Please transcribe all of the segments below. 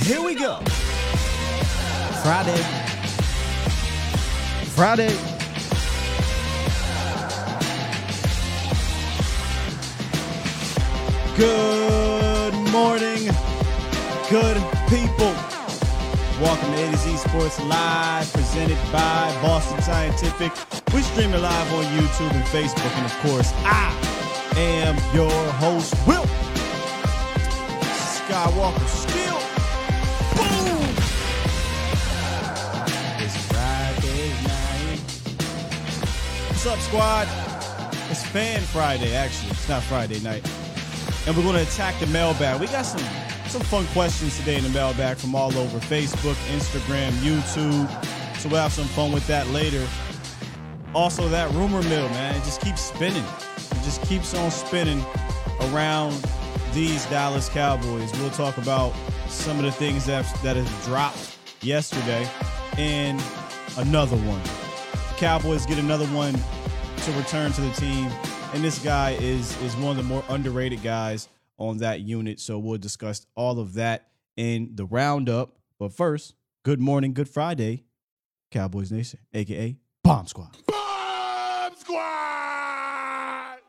Here we go. Friday. Friday. Good morning, good people. Welcome to A to Z Sports Live, presented by Boston Scientific. We stream it live on YouTube and Facebook, and of course, I am your host, Will Skywalker. What's up, squad? It's Fan Friday, actually. It's not Friday night. And we're going to attack the mailbag. We got some some fun questions today in the mailbag from all over Facebook, Instagram, YouTube. So we'll have some fun with that later. Also, that rumor mill, man, it just keeps spinning. It just keeps on spinning around these Dallas Cowboys. We'll talk about some of the things that that have dropped yesterday, and another one. Cowboys get another one to return to the team, and this guy is is one of the more underrated guys on that unit. So we'll discuss all of that in the roundup. But first, good morning, good Friday, Cowboys Nation, aka Bomb Squad. Bomb Squad!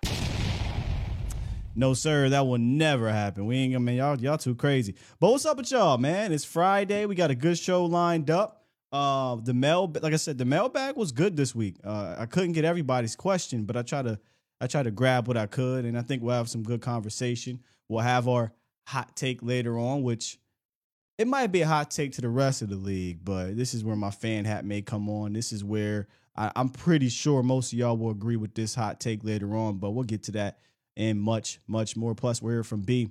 No, sir, that will never happen. We ain't gonna man, y'all, y'all too crazy. But what's up with y'all, man? It's Friday. We got a good show lined up. Uh, the mail, like I said, the mailbag was good this week. Uh, I couldn't get everybody's question, but I try to, I try to grab what I could, and I think we'll have some good conversation. We'll have our hot take later on, which it might be a hot take to the rest of the league, but this is where my fan hat may come on. This is where I, I'm pretty sure most of y'all will agree with this hot take later on, but we'll get to that and much, much more. Plus, we're from B,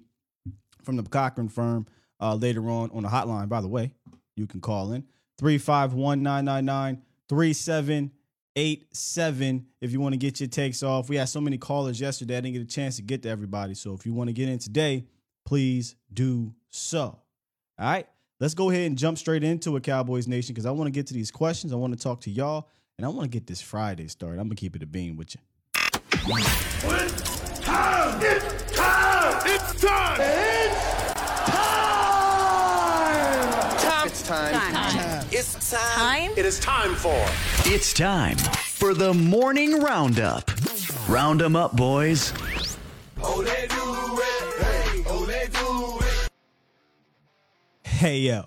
from the Cochran firm uh, later on on the hotline. By the way, you can call in 351 999 3787 if you want to get your takes off. We had so many callers yesterday, I didn't get a chance to get to everybody. So if you want to get in today, please do so. All right, let's go ahead and jump straight into a Cowboys Nation, because I want to get to these questions. I want to talk to y'all, and I want to get this Friday started. I'm going to keep it a beam with you. It's time! It's time! It's time! It's time! Time. It's time! Time? It is time time. It is time for It's time for the morning roundup. Round 'em up, boys. Oh, they do it! Hey, oh, they do it! Hey, yo.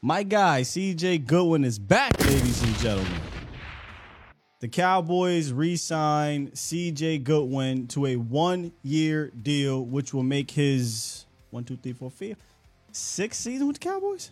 My guy, CJ Goodwin, is back, ladies and gentlemen. The Cowboys re signed CJ Goodwin to a one year deal, which will make his one, two, three, four, fifth, sixth season with the Cowboys.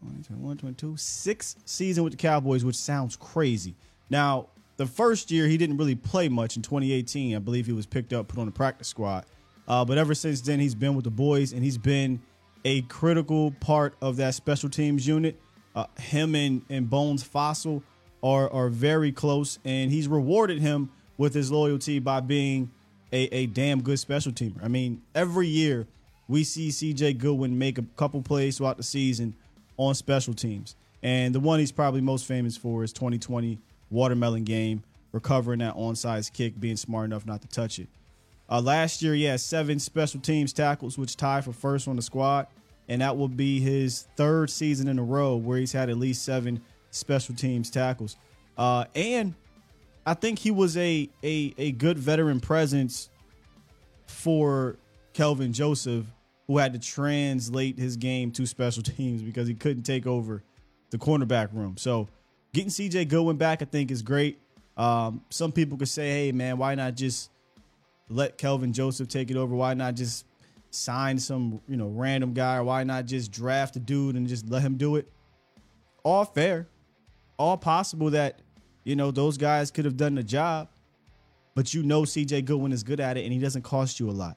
20, 21, 22, sixth season with the Cowboys, which sounds crazy. Now, the first year, he didn't really play much in 2018. I believe he was picked up, put on the practice squad. Uh, but ever since then, he's been with the boys and he's been a critical part of that special teams unit. Uh, him and, and Bones Fassel are, are very close, and he's rewarded him with his loyalty by being a, a damn good special teamer. I mean, every year we see CJ Goodwin make a couple plays throughout the season on special teams. And the one he's probably most famous for is 2020 watermelon game, recovering that onside kick, being smart enough not to touch it. Uh, last year, he had seven special teams tackles, which tied for first on the squad. And that will be his third season in a row where he's had at least seven special teams tackles. Uh, and I think he was a, a, a good veteran presence for Kelvin Joseph, who had to translate his game to special teams because he couldn't take over the cornerback room. So getting CJ Goodwin back, I think, is great. Um, some people could say, hey, man, why not just let Kelvin Joseph take it over? Why not just sign some, you know, random guy? Or why not just draft a dude and just let him do it? All fair. All possible that, you know, those guys could have done the job, but you know CJ Goodwin is good at it and he doesn't cost you a lot.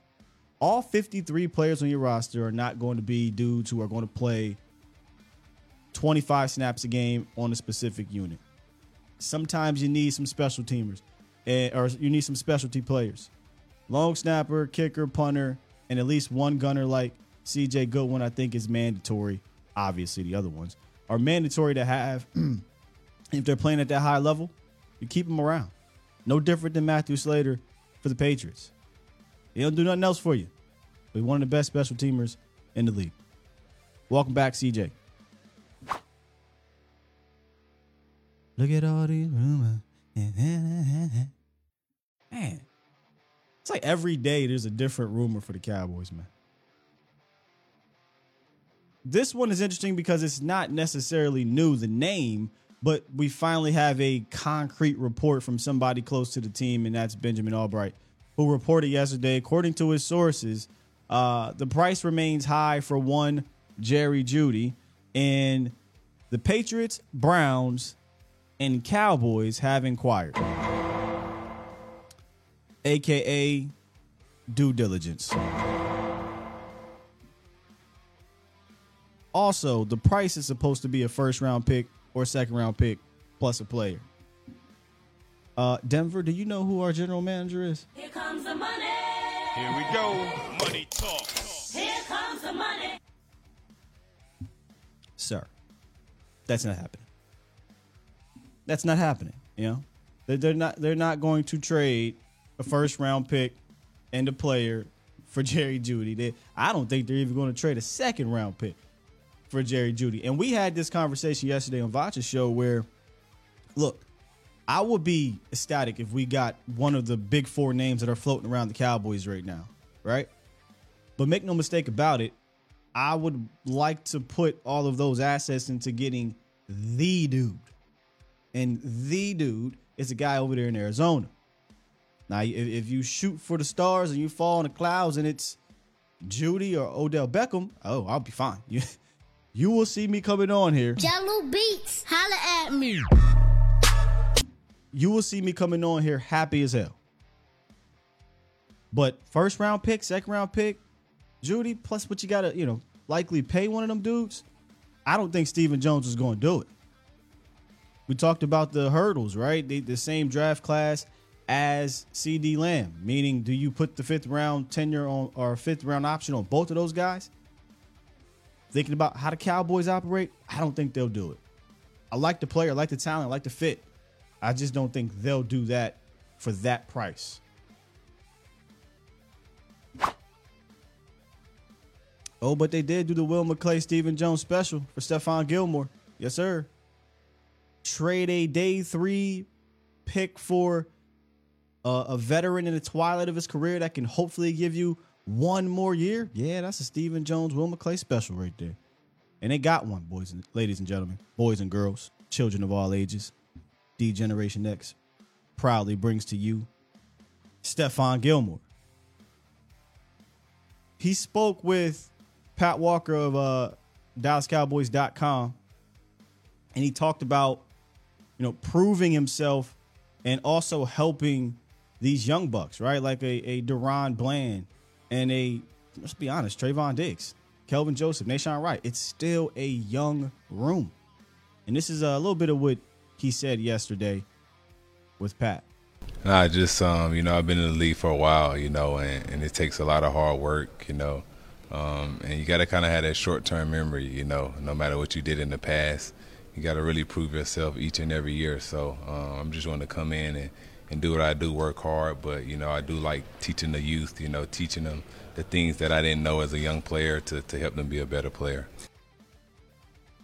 All 53 players on your roster are not going to be dudes who are going to play 25 snaps a game on a specific unit. Sometimes you need some special teamers, eh, or you need some specialty players. Long snapper, kicker, punter, and at least one gunner like CJ Goodwin, I think, is mandatory. Obviously, the other ones are mandatory to have if they're playing at that high level. You keep them around. No different than Matthew Slater for the Patriots. He don't do nothing else for you. But one of the best special teamers in the league. Welcome back, CJ. Look at all these rumors. Man, it's like every day there's a different rumor for the Cowboys, man. This one is interesting because it's not necessarily new, the name, but we finally have a concrete report from somebody close to the team, and that's Benjamin Allbright, who reported yesterday, according to his sources, uh, the price remains high for one Jerry Jeudy, and the Patriots, Browns, and Cowboys have inquired, aka due diligence. Also, the price is supposed to be a first round pick or second round pick plus a player. Uh, Denver, do you know who our general manager is? Here comes the money. Here we go. Money talk. Here comes the money. Sir, that's not happening. That's not happening. You know, they're, they're not. They're not going to trade a first round pick and a player for Jerry Jeudy. They, I don't think they're even going to trade a second round pick for Jerry Jeudy. And we had this conversation yesterday on Vacha's show where, look, I would be ecstatic if we got one of the big four names that are floating around the Cowboys right now, right? But make no mistake about it, I would like to put all of those assets into getting the dude. And the dude is a guy over there in Arizona. Now, if, you shoot for the stars and you fall in the clouds and it's Jeudy or Odell Beckham, oh, I'll be fine. You, you will see me coming on here. Jello Beats, holla at me. You will see me coming on here happy as hell. But first round pick, second round pick, Jeudy, plus what you gotta, you know, likely pay one of them dudes. I don't think Stephen Jones is to do it. We talked about the hurdles, right? The, the same draft class as CeeDee Lamb, meaning do you put the fifth round tenure on or fifth round option on both of those guys? Thinking about how the Cowboys operate, I don't think they'll do it. I like the player, I like the talent, I like the fit. I just don't think they'll do that for that price. Oh, but they did do the Will McClay Stephen Jones special for Stephon Gilmore. Yes, sir. Trade a day three pick for uh, a veteran in the twilight of his career that can hopefully give you one more year. Yeah, that's a Stephen Jones Will McClay special right there. And they got one, boys and ladies and gentlemen, boys and girls, children of all ages. D Generation X proudly brings to you Stephon Gilmore. He spoke with Pat Walker of uh, DallasCowboys.com, and he talked about, you know, proving himself and also helping these young bucks, right? Like a, a DaRon Bland and a, let's be honest, Trevon Diggs, Kelvin Joseph, Nahshon Wright. It's still a young room. And this is a little bit of what he said yesterday with Pat. Nah, just um, you know, I've been in the league for a while, you know, and, and it takes a lot of hard work, you know, um, and you got to kind of have that short-term memory, you know, no matter what you did in the past, you got to really prove yourself each and every year. So um, I'm just want to come in and, and do what I do, work hard, but you know, I do like teaching the youth, you know, teaching them the things that I didn't know as a young player to to help them be a better player.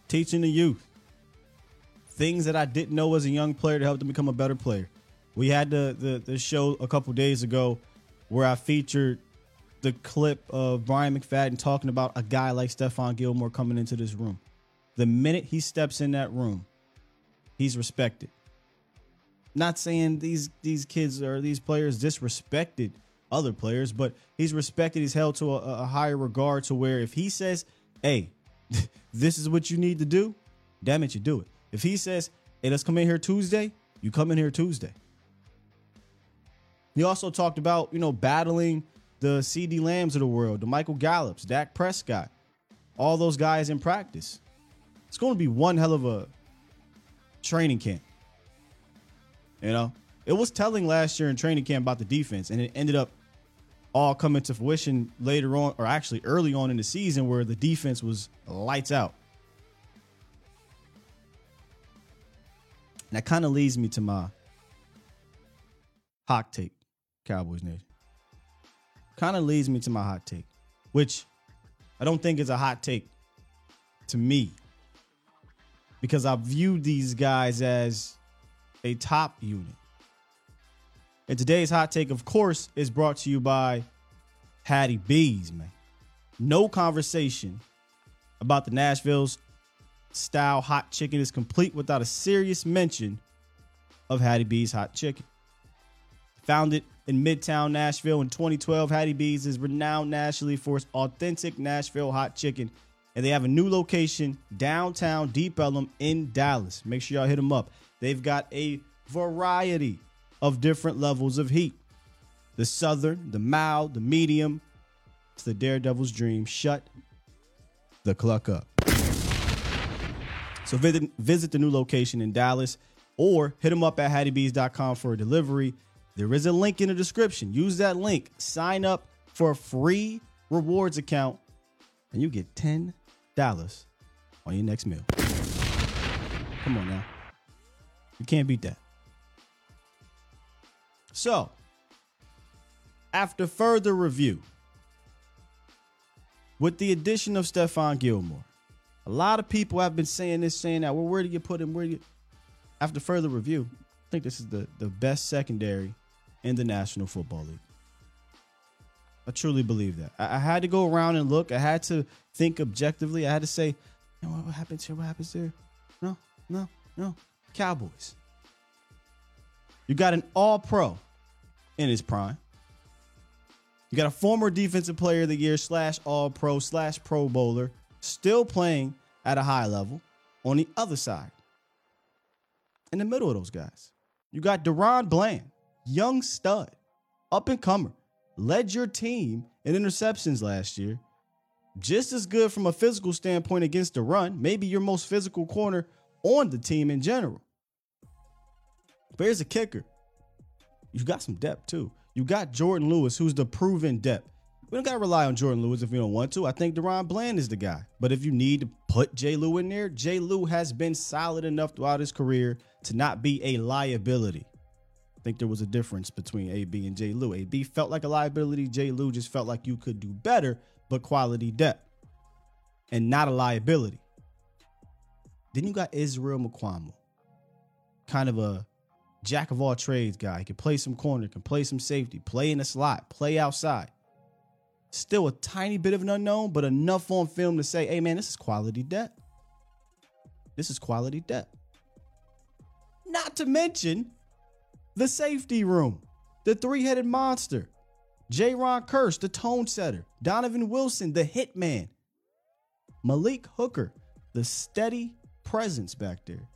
Teaching the youth things that I didn't know as a young player to help them become a better player. We had the the, the show a couple days ago where I featured the clip of Brian McFadden talking about a guy like Stephon Gilmore coming into this room. The minute he steps in that room, he's respected. Not saying these these kids or these players disrespected other players, but he's respected. He's held to a, a higher regard to where if he says, "Hey, this is what you need to do," damn it, you do it. If he says, "Hey, let's come in here Tuesday," you come in here Tuesday. He also talked about, you know, battling the CeeDee Lambs of the world, the Michael Gallups, Dak Prescott, all those guys in practice. It's going to be one hell of a training camp. You know, it was telling last year in training camp about the defense, and it ended up all coming to fruition later on, or actually early on in the season, where the defense was lights out. And that kind of leads me to my hot take, Cowboys Nation. Kind of leads me to my hot take, which I don't think is a hot take to me because I view these guys as a top unit. And today's hot take, of course, is brought to you by Hattie B's, man. No conversation about the Nashville's style hot chicken is complete without a serious mention of Hattie B's hot chicken. Founded in Midtown Nashville in 2012, Hattie B's is renowned nationally for its authentic Nashville hot chicken. And they have a new location downtown Deep Ellum in Dallas. Make sure y'all hit them up. They've got a variety of different levels of heat the southern, the mild, the medium. It's the Daredevil's dream. Shut the cluck up. So visit, visit the new location in Dallas or hit them up at hattiebees.com for a delivery. There is a link in the description. Use that link. Sign up for a free rewards account and you get $10 on your next meal. Come on now. You can't beat that. So, after further review, with the addition of Stephon Gilmore, a lot of people have been saying this, saying that. Well, where do you put him? Where do you? After further review, I think this is the the best secondary in the National Football League. I truly believe that. I, I had to go around and look. I had to think objectively. I had to say, what, what happens here? What happens there? No, no, no. Cowboys. You got an All Pro in his prime. You got a former Defensive Player of the Year slash All Pro slash Pro Bowler still playing at a high level on the other side. In the middle of those guys, you got DaRon Bland, young stud, up and comer, led your team in interceptions last year. Just as good from a physical standpoint against the run, maybe your most physical corner on the team in general. But here's a kicker. You got some depth too. You got Jordan Lewis, who's the proven depth. We don't gotta rely on Jordan Lewis if we don't want to. I think DaRon Bland is the guy. But if you need to put J. Lou in there, J. Lou has been solid enough throughout his career to not be a liability. I think there was a difference between AB and J. Lou. AB felt like a liability. J. Lou just felt like you could do better, but quality depth and not a liability. Then you got Israel Mukuamu, kind of a jack of all trades guy. He can play some corner, can play some safety, play in the slot, play outside. Still a tiny bit of an unknown, but enough on film to say, hey man, this is quality depth. This is quality depth. Not to mention the safety room, the three-headed monster, Jayron Kearse, the tone setter, Donovan Wilson, the hitman, Malik Hooker, the steady presence back there.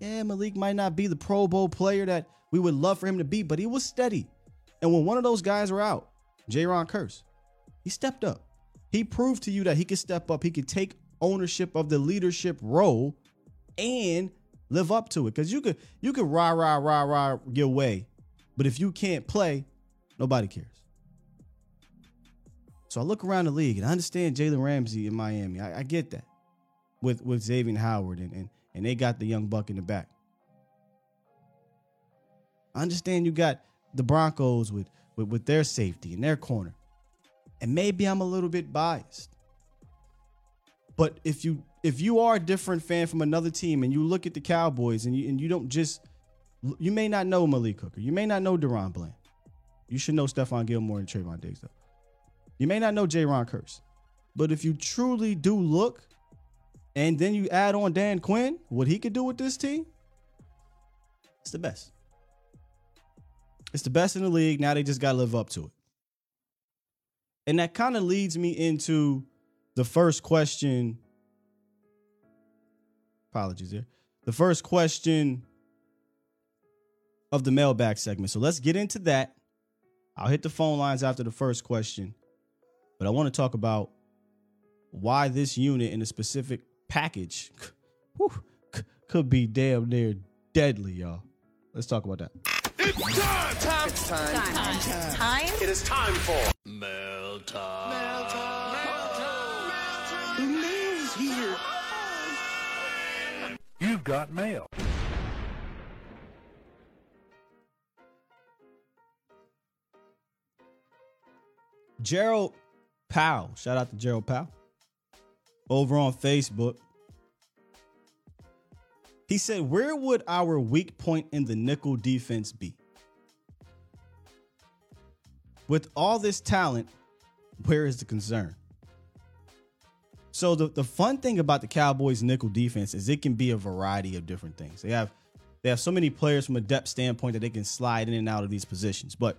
Yeah, Malik might not be the Pro Bowl player that we would love for him to be, but he was steady. And when one of those guys were out, Jayron Kearse, he stepped up. He proved to you that he could step up. He could take ownership of the leadership role and live up to it. Because you could you could rah rah rah rah your way, but if you can't play, nobody cares. So I look around the league and I understand Jalen Ramsey in Miami. I, I get that with with Xavier Howard and, and and they got the young buck in the back. I understand you got the Broncos with, with, with their safety and their corner. And maybe I'm a little bit biased. But if you if you are a different fan from another team and you look at the Cowboys and you and you don't just you may not know Malik Hooker, you may not know DaRon Bland. You should know Stephon Gilmore and Trevon Diggs though. You may not know Jayron Kearse. But if you truly do look and then you add on Dan Quinn, what he could do with this team, it's the best. It's the best in the league. Now they just got to live up to it. And that kind of leads me into the first question. Apologies there. The first question of the mailbag segment. So let's get into that. I'll hit the phone lines after the first question, but I want to talk about why this unit in a specific package whew, could be damn near deadly, y'all. Let's talk about that. It's time. Time. It's time. Time. Time. It is time for Mail time. Mail time. Mail time. The mail's here. You've got mail. Gerald Powell, shout out to Gerald Powell, over on Facebook. He said, Where would our weak point in the nickel defense be? With all this talent, where is the concern? So the, the fun thing about the Cowboys nickel defense is it can be a variety of different things. They have they have so many players from a depth standpoint that they can slide in and out of these positions. But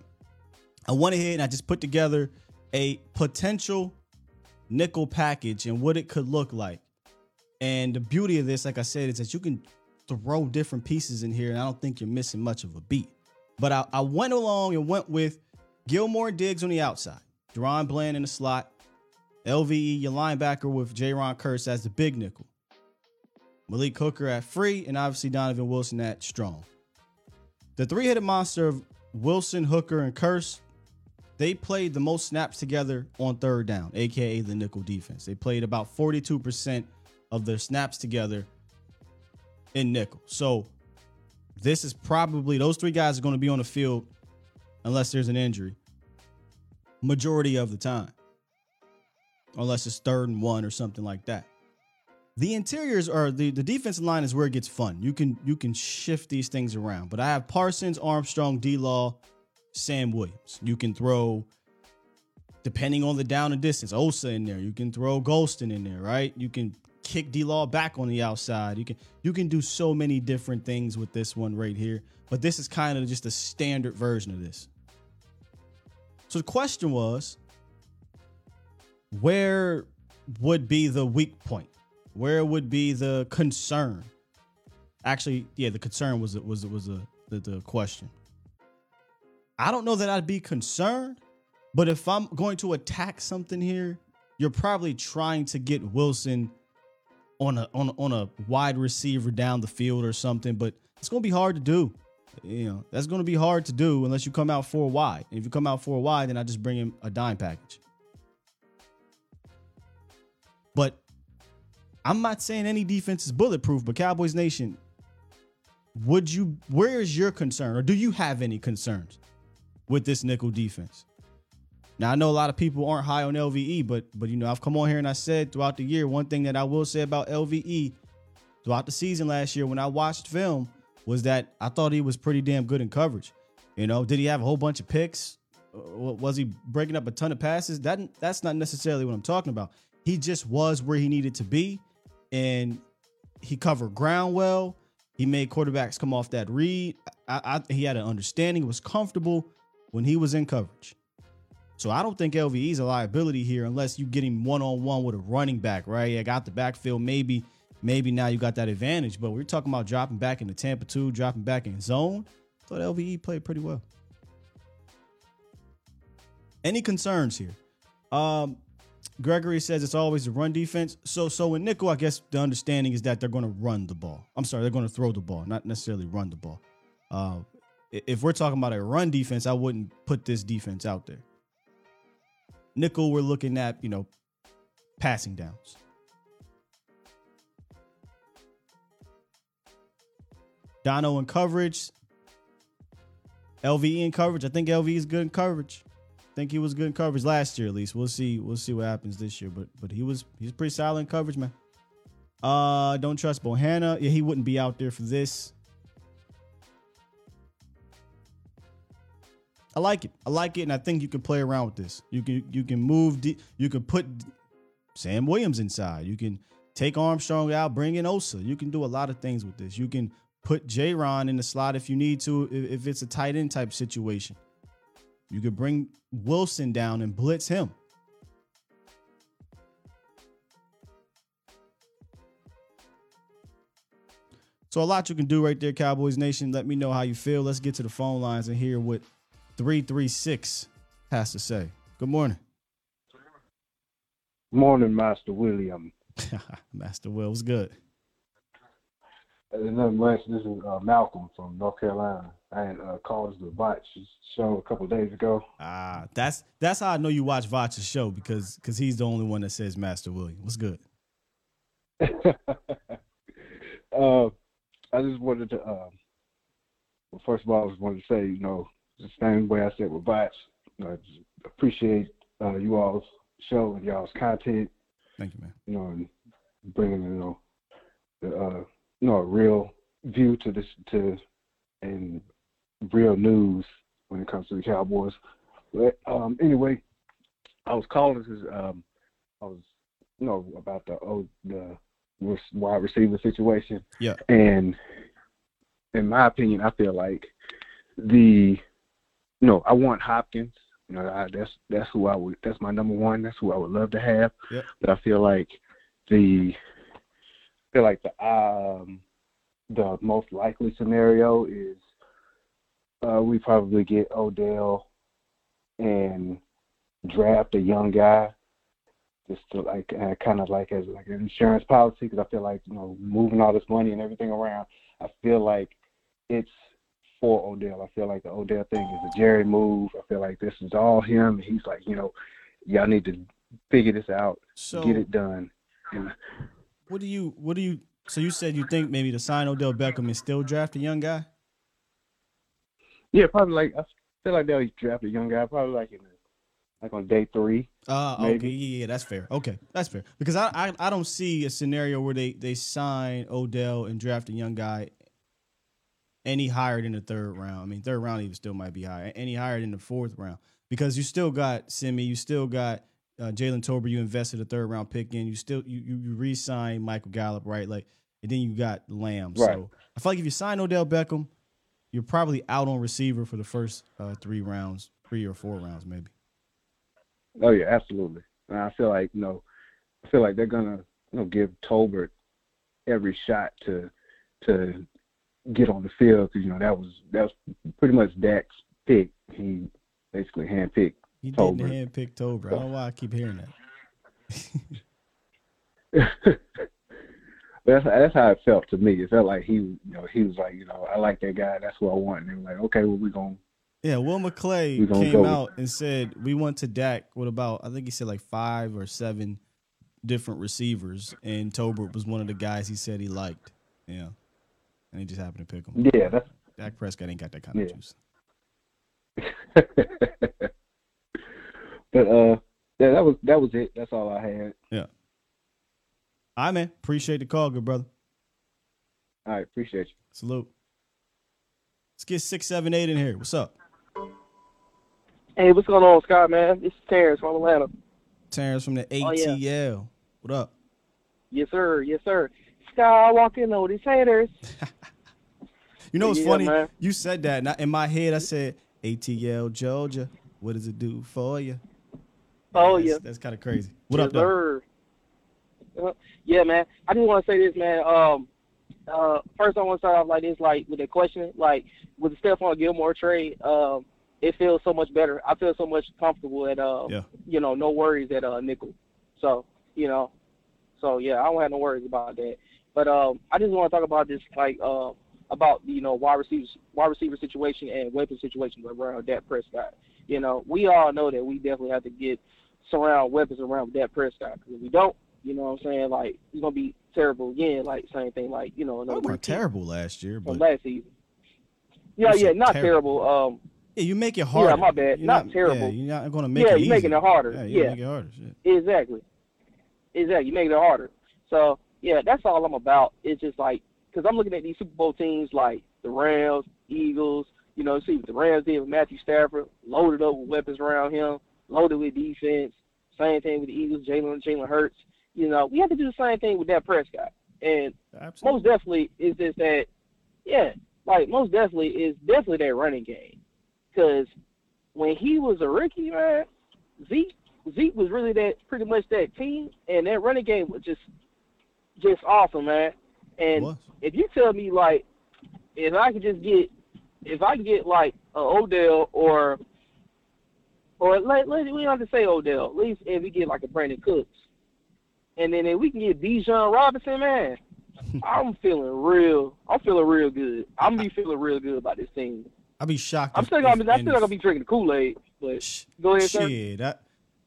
I went ahead and I just put together a potential nickel package and what it could look like. And the beauty of this, like I said, is that you can throw different pieces in here, and I don't think you're missing much of a beat. But I, I went along and went with Gilmore Diggs on the outside, DaRon Bland in the slot, LVE, your linebacker with Jayron Kearse as the big nickel, Malik Hooker at free, and obviously Donovan Wilson at strong. The three-headed monster of Wilson, Hooker, and Kearse they played the most snaps together on third down, aka the nickel defense. They played about 42% of their snaps together in nickel. So this is probably those three guys are going to be on the field unless there's an injury majority of the time. Unless it's third and one or something like that. The interiors are the, the defensive line is where it gets fun. You can you can shift these things around. But I have Parsons, Armstrong, D Law, Sam Williams. You can throw, depending on the down and distance, Osa in there. You can throw Golston in there, right? You can kick D Law back on the outside. You can you can do so many different things with this one right here. But this is kind of just a standard version of this. So the question was, where would be the weak point? Where would be the concern? Actually, yeah, the concern was was was a, the, the question. I don't know that I'd be concerned, but if I'm going to attack something here, you're probably trying to get Wilson on a on a, on a wide receiver down the field or something. But it's going to be hard to do. You know, that's going to be hard to do unless you come out four wide. And if you come out four wide, then I just bring him a dime package. But I'm not saying any defense is bulletproof, but Cowboys Nation, would you where is your concern or do you have any concerns with this nickel defense? Now I know a lot of people aren't high on LVE, but but you know, I've come on here and I said throughout the year, one thing that I will say about LVE throughout the season last year when I watched film was that I thought he was pretty damn good in coverage. You know, did he have a whole bunch of picks? Was he breaking up a ton of passes? That that's not necessarily what I'm talking about. He just was where he needed to be, and he covered ground well. He made quarterbacks come off that read. I, I, he had an understanding. Was comfortable when he was in coverage. So I don't think LVE is a liability here unless you get him one on one with a running back, right? I got the backfield. Maybe, maybe now you got that advantage. But we're talking about dropping back into Tampa 2, dropping back in zone. thought LVE played pretty well. Any concerns here? Um, Gregory says it's always a run defense. So so in nickel, I guess the understanding is that they're going to run the ball. I'm sorry, they're going to throw the ball, not necessarily run the ball. Uh, if we're talking about a run defense, I wouldn't put this defense out there. Nickel, we're looking at you know passing downs. Dono in coverage. LVE in coverage. I think LVE is good in coverage. I think he was good in coverage last year at least. We'll see. We'll see what happens this year. But but he was he's pretty solid in coverage, man. Uh don't trust Bohanna. Yeah, he wouldn't be out there for this. I like it. I like it, and I think you can play around with this. You can you can move. You can put Sam Williams inside. You can take Armstrong out, bring in Osa. You can do a lot of things with this. You can put Jayron in the slot if you need to, if, if it's a tight end type situation. You could bring Wilson down and blitz him. So a lot you can do right there, Cowboys Nation. Let me know how you feel. Let's get to the phone lines and hear what 336 has to say. Good morning, Morning, Master William. Master Will. What's good? Uh, nothing much. This is uh, Malcolm from North Carolina. I had uh, called the Botch show a couple days ago. Ah, that's that's how I know you watch Vach's show because because he's the only one that says Master William. What's good? uh, I just wanted to, uh, well, first of all, I just wanted to say, you know, the same way I said with know, I just appreciate uh, you all's show and y'all's content, Thank you, man. you know, and bringing, you know, the, uh, you know, a real view to this, to, and real news when it comes to the Cowboys. But um, anyway, I was calling because um, I was, you know, about the oh, the wide receiver situation. Yeah. And in my opinion, I feel like the, you know, I want Hopkins. You know, I, that's that's who I would. That's my number one. That's who I would love to have. Yep. But I feel like the, I feel like the um, the most likely scenario is uh, we probably get Odell and draft a young guy just to like uh, kind of like as like an insurance policy because I feel like you know moving all this money and everything around, I feel like it's for Odell. I feel like the Odell thing is a Jerry move. I feel like this is all him. He's like you know, y'all need to figure this out, So get it done. And what do you what do you so you said you think maybe to sign Odell Beckham and still draft a young guy? yeah, probably like I feel like they'll draft a young guy probably like in like on day three. Uh Maybe. okay, yeah, yeah, that's fair. Okay, that's fair. Because I, I I don't see a scenario where they they sign Odell and draft a young guy any higher than the third round. I mean, third round even still might be high. Any higher than the fourth round because you still got Simi, you still got uh, Jalen Tober. You invested a third round pick in. You still you you, you re-signed Michael Gallup, right? Like, and then you got Lamb. Right. So I feel like if you sign Odell Beckham, you're probably out on receiver for the first uh, three rounds, three or four rounds, maybe. Oh yeah, absolutely. And I feel like you know, I feel like they're gonna you know give Tolbert every shot to to get on the field because you know that was that was pretty much Dak's pick. He basically handpicked. He didn't Tolbert. handpick Tober. I don't know why I keep hearing that. that's that's how it felt to me. It felt like he you know he was like you know I like that guy. That's what I want. And they were like okay, well we gonna Yeah, Will McClay came out and said we went to Dak with about I think he said like five or seven different receivers, and Tolbert was one of the guys he said he liked. Yeah, and he just happened to pick him. yeah that's Dak Prescott ain't got that kind of juice. but uh yeah that was that was it. That's all I had. Yeah. All right, man. Appreciate the call, good brother. All right, appreciate you. Salute. Let's get six, seven, eight in here. What's up, Hey, what's going on, Scott, man? This is Terrence from Atlanta. Terrence from the Oh, ATL? yeah. What up? Yes, sir. Yes, sir. Scott, walking on these haters. You know what's Yeah, funny? man. You said that, and I, in my head I said ATL Georgia. What does it do for you? Oh, that's, yeah. That's kind of crazy. What yes, up, though? sir. Uh, yeah, man. I just want to say this, man. Um, uh, first I want to start off like this, like with a question, like with the Stephon Gilmore trade, um, it feels so much better. I feel so much comfortable at, uh, Yeah. you know, no worries at uh, nickel. So, you know, so yeah, I don't have no worries about that. But um, I just want to talk about this, like, uh, about you know wide receiver wide receiver situation and weapon situation around Dak Prescott. You know, we all know that we definitely have to get surround weapons around Dak Prescott. 'Cause if we don't, you know what I'm saying? Like he's gonna be terrible again. Like same thing, like you know We another weren't terrible last year, but last season. Yeah, yeah, not terrible. terrible. Um, yeah, you make it harder. Yeah, my bad. You're Not terrible. Yeah, you're not going to make it Yeah, it you're making it harder. Yeah, you Yeah. make it harder. Shit. Exactly. Exactly. You make it harder. So yeah, that's all I'm about. It's just like because I'm looking at these Super Bowl teams like the Rams, Eagles. You know, see what the Rams did with Matthew Stafford, loaded up with weapons around him, loaded with defense. Same thing with the Eagles, Jalen Jalen Hurts. You know, we have to do the same thing with that Prescott. And Absolutely. most definitely is just that, yeah, like most definitely is definitely that running game. Because when he was a rookie, man, Zeke Zeke was really that pretty much that team, and that running game was just just awesome, man. And if you tell me like, if I could just get, if I could get like a Odell or or let, let we don't have to say Odell. At least if we get like a Brandin Cooks, and then if we can get Bijan Robinson, man, I'm feeling real. I'm feeling real good. I'm be feeling real good about this team. I'd be shocked. I'm still gonna be, I'm still gonna be drinking the Kool Aid, but go ahead, sir. Shit, that,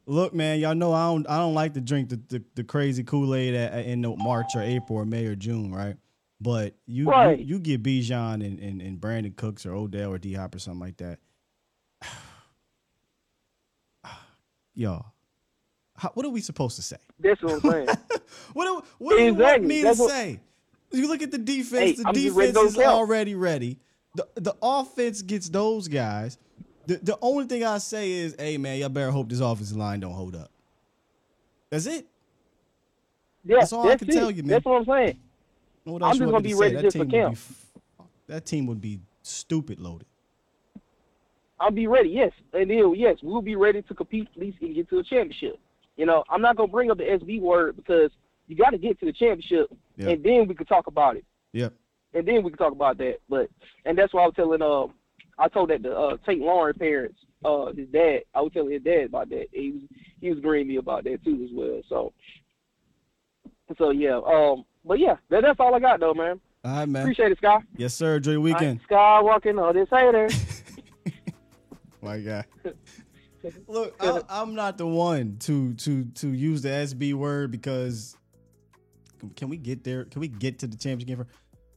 look, man, y'all know I don't I don't like to drink the, the, the crazy Kool Aid in March or April or May or June, right? But you Right. you, you get Bijan and, and, and Brandin Cooks or Odell or D Hop or something like that. Y'all, how, what are we supposed to say? That's what I'm saying. What do, what do you want me That's to what- say? You look at the defense. Hey, the I'm defense is already ready. The the offense gets those guys. The the only thing I say is, hey man, y'all better hope this offensive line don't hold up. That's it. Yeah, That's all I can it. tell you, man. That's what I'm saying. What I'm just gonna be ready just for camp. That team would be stupid loaded. I'll be ready. Yes, and then yes, we'll be ready to compete at least and get to a championship. You know, I'm not gonna bring up the SB word because you got to get to the championship, Yeah. and then we can talk about it. Yep. and then we can talk about that. But and that's why I was telling um I told that to uh Tate Lauren parents, uh his dad, I was telling his dad about that. He was he was agreeing me about that too as well. So so yeah, um but yeah, that, that's all I got though, man. All right, man. Appreciate it, Sky. Yes, sir. Enjoy your weekend. Sky walking on this hater. My God. Look, I, I'm not the one to to to use the SB word because can we get there? Can we get to the championship game? For,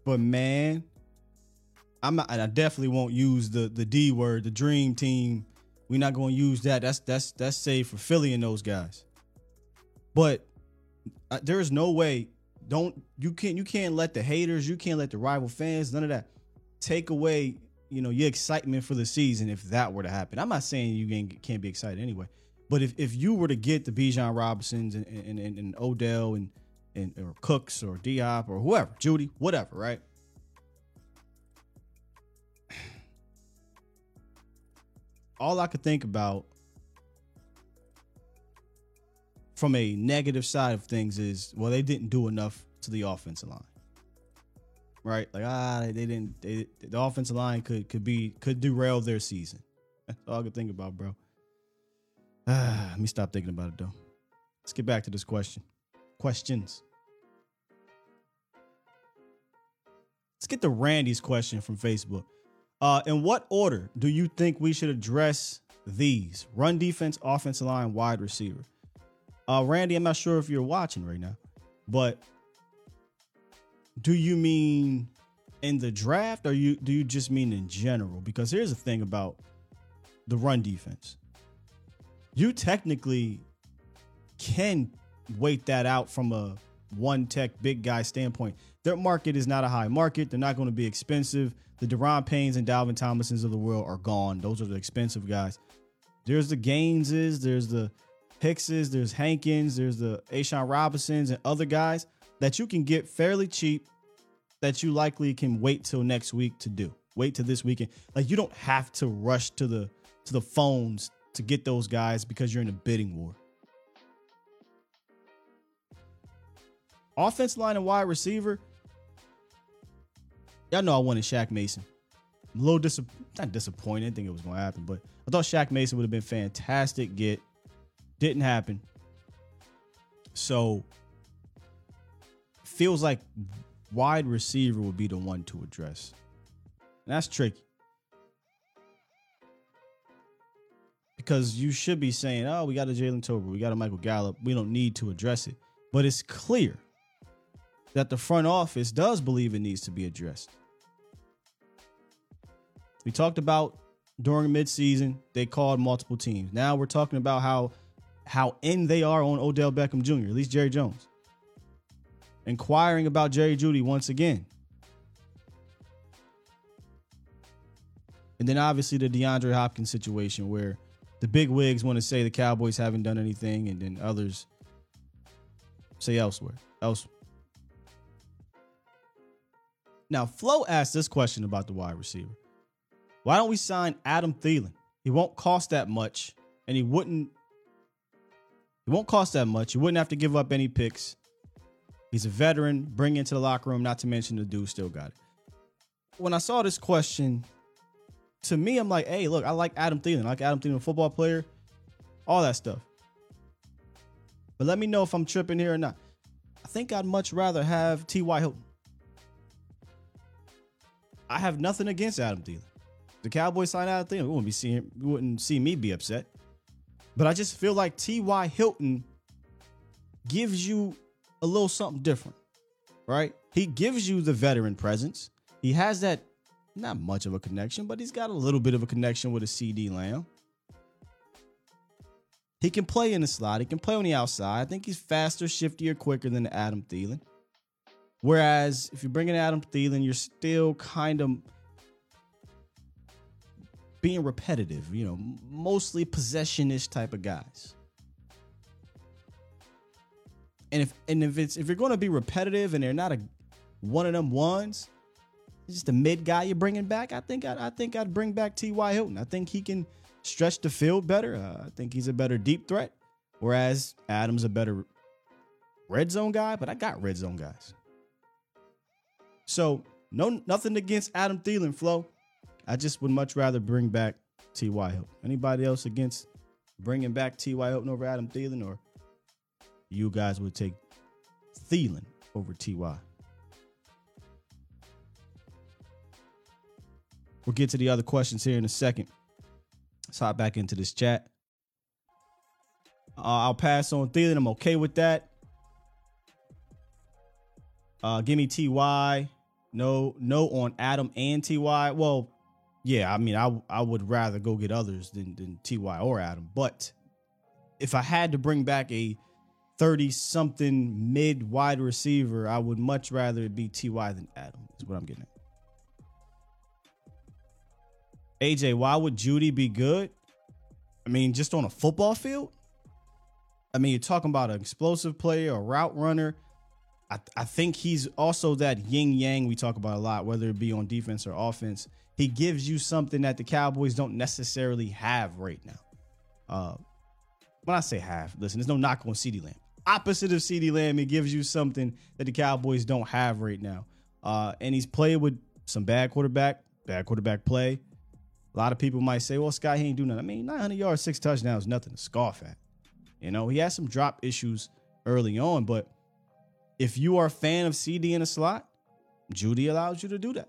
But man, I'm not, I definitely won't use the the D word, the dream team. We're not going to use that. That's that's that's safe for Philly and those guys. But uh, there is no way. Don't you can't you can't let the haters, you can't let the rival fans, none of that take away you know your excitement for the season if that were to happen. I'm not saying you ain't, can't be excited anyway, but if, if you were to get the Bijan Robinsons and, and, and, and Odell and and or Cooks or Diop or whoever, Jeudy, whatever, right? All I could think about from a negative side of things is well, they didn't do enough to the offensive line right? Like ah, they didn't. They, the offensive line could could be could derail their season. That's all I could think about, bro. Ah, let me stop thinking about it though. Let's get back to this question. Questions. Let's get to Randy's question from Facebook. Uh, in what order do you think we should address these? Run defense, offensive line, wide receiver. Uh, Randy, I'm not sure if you're watching right now, but do you mean in the draft or you do you just mean in general? Because here's the thing about the run defense. You technically can wait that out from a one tech big guy standpoint. Their market is not a high market. They're not going to be expensive. The Da'Ron Paynes and Dalvin Tomlinsons of the world are gone. Those are the expensive guys. There's the Gaineses, there's the Hickses, there's Hankins, there's the A'Shawn Robinsons and other guys that you can get fairly cheap that you likely can wait till next week to do. Wait till this weekend. Like you don't have to rush to the to the phones to get those guys because you're in a bidding war. Offense line and wide receiver. Y'all know I wanted Shaq Mason. I'm a little dis- not disappointed. I didn't think it was going to happen, but I thought Shaq Mason would have been fantastic. Get didn't happen. So feels like wide receiver would be the one to address. And that's tricky. Because you should be saying, oh, we got a Jalen Tober, we got a Michael Gallup. We don't need to address it. But it's clear that the front office does believe it needs to be addressed. We talked about during midseason, they called multiple teams. Now we're talking about how how in they are on Odell Beckham Jr., at least Jerry Jones inquiring about Jerry Jeudy once again. And then obviously the DeAndre Hopkins situation where the big wigs want to say the Cowboys haven't done anything, and then others say elsewhere. Else. Now, Flo asked this question about the wide receiver. Why don't we sign Adam Thielen? He won't cost that much, and he wouldn't. He won't cost that much. You wouldn't have to give up any picks. He's a veteran, bring into the locker room, not to mention the dude still got it. When I saw this question, to me, I'm like, hey, look, I like Adam Thielen. I like Adam Thielen, a football player. all that stuff. But let me know if I'm tripping here or not. I think I'd much rather have T.Y. Hilton. I have nothing against Adam Thielen. The Cowboys sign Adam Thielen, we wouldn't be seeing, we wouldn't see me be upset. But I just feel like T.Y. Hilton gives you a little something different, right? He gives you the veteran presence. He has that, not much of a connection, but he's got a little bit of a connection with a CeeDee Lamb. He can play in the slot. He can play on the outside. I think he's faster, shiftier, quicker than Adam Thielen. Whereas if you're bringing Adam Thielen, you're still kind of being repetitive, you know, mostly possessionist type of guys. And if and if it's if you're going to be repetitive and they're not a one of them ones, just a mid guy you're bringing back, I think I, I think I'd bring back T.Y. Hilton. I think he can stretch the field better. Uh, I think he's a better deep threat, whereas Adams a better red zone guy. But I got red zone guys. So no nothing against Adam Thielen, Flo. I just would much rather bring back T.Y. Hilton. Anybody else against bringing back T.Y. Hilton over Adam Thielen, or you guys would take Thielen over T.Y.? We'll get to the other questions here in a second. Let's hop back into this chat. Uh, I'll pass on Thielen. I'm okay with that. Uh, give me Ty. No, no on Adam and Ty. Well, yeah, I mean, I I would rather go get others than than Ty or Adam. But if I had to bring back a thirty something mid wide receiver, I would much rather it be Ty than Adam. Is what I'm getting at. AJ, why would Jeudy be good? I mean, just on a football field. I mean, you're talking about an explosive player, a route runner. I, I think he's also that yin yang we talk about a lot, whether it be on defense or offense. He gives you something that the Cowboys don't necessarily have right now. Uh, when I say have, listen, there's no knock on CeeDee Lamb. Opposite of CeeDee Lamb, he gives you something that the Cowboys don't have right now. Uh, and he's played with some bad quarterback, bad quarterback play. A lot of people might say, well, Scott, he ain't do nothing. I mean, 900 yards, six touchdowns, nothing to scoff at. You know, he had some drop issues early on, but if you are a fan of CeeDee in a slot, Jeudy allows you to do that.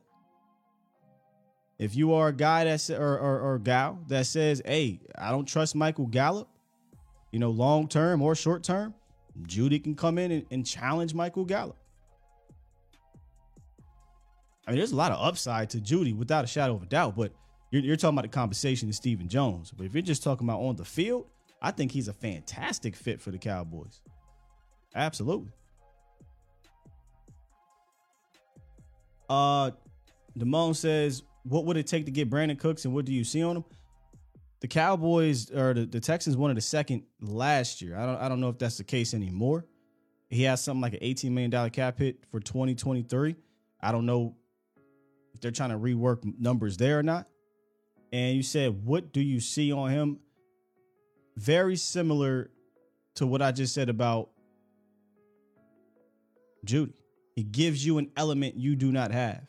If you are a guy that's or, or, or gal that says, "Hey, I don't trust Michael Gallup," you know, long term or short term, Jeudy can come in and, and challenge Michael Gallup. I mean, there's a lot of upside to Jeudy without a shadow of a doubt, but you're, you're talking about the conversation to Stephen Jones. But if you're just talking about on the field, I think he's a fantastic fit for the Cowboys. Absolutely. Uh, Damone says, "What would it take to get Brandin Cooks, and what do you see on him?" The Cowboys or the, the Texans wanted a second last year. I don't I don't know if that's the case anymore. He has something like an eighteen million dollar cap hit for twenty twenty three. I don't know if they're trying to rework numbers there or not. And you said, "What do you see on him?" Very similar to what I just said about Jeudy. He gives you an element you do not have.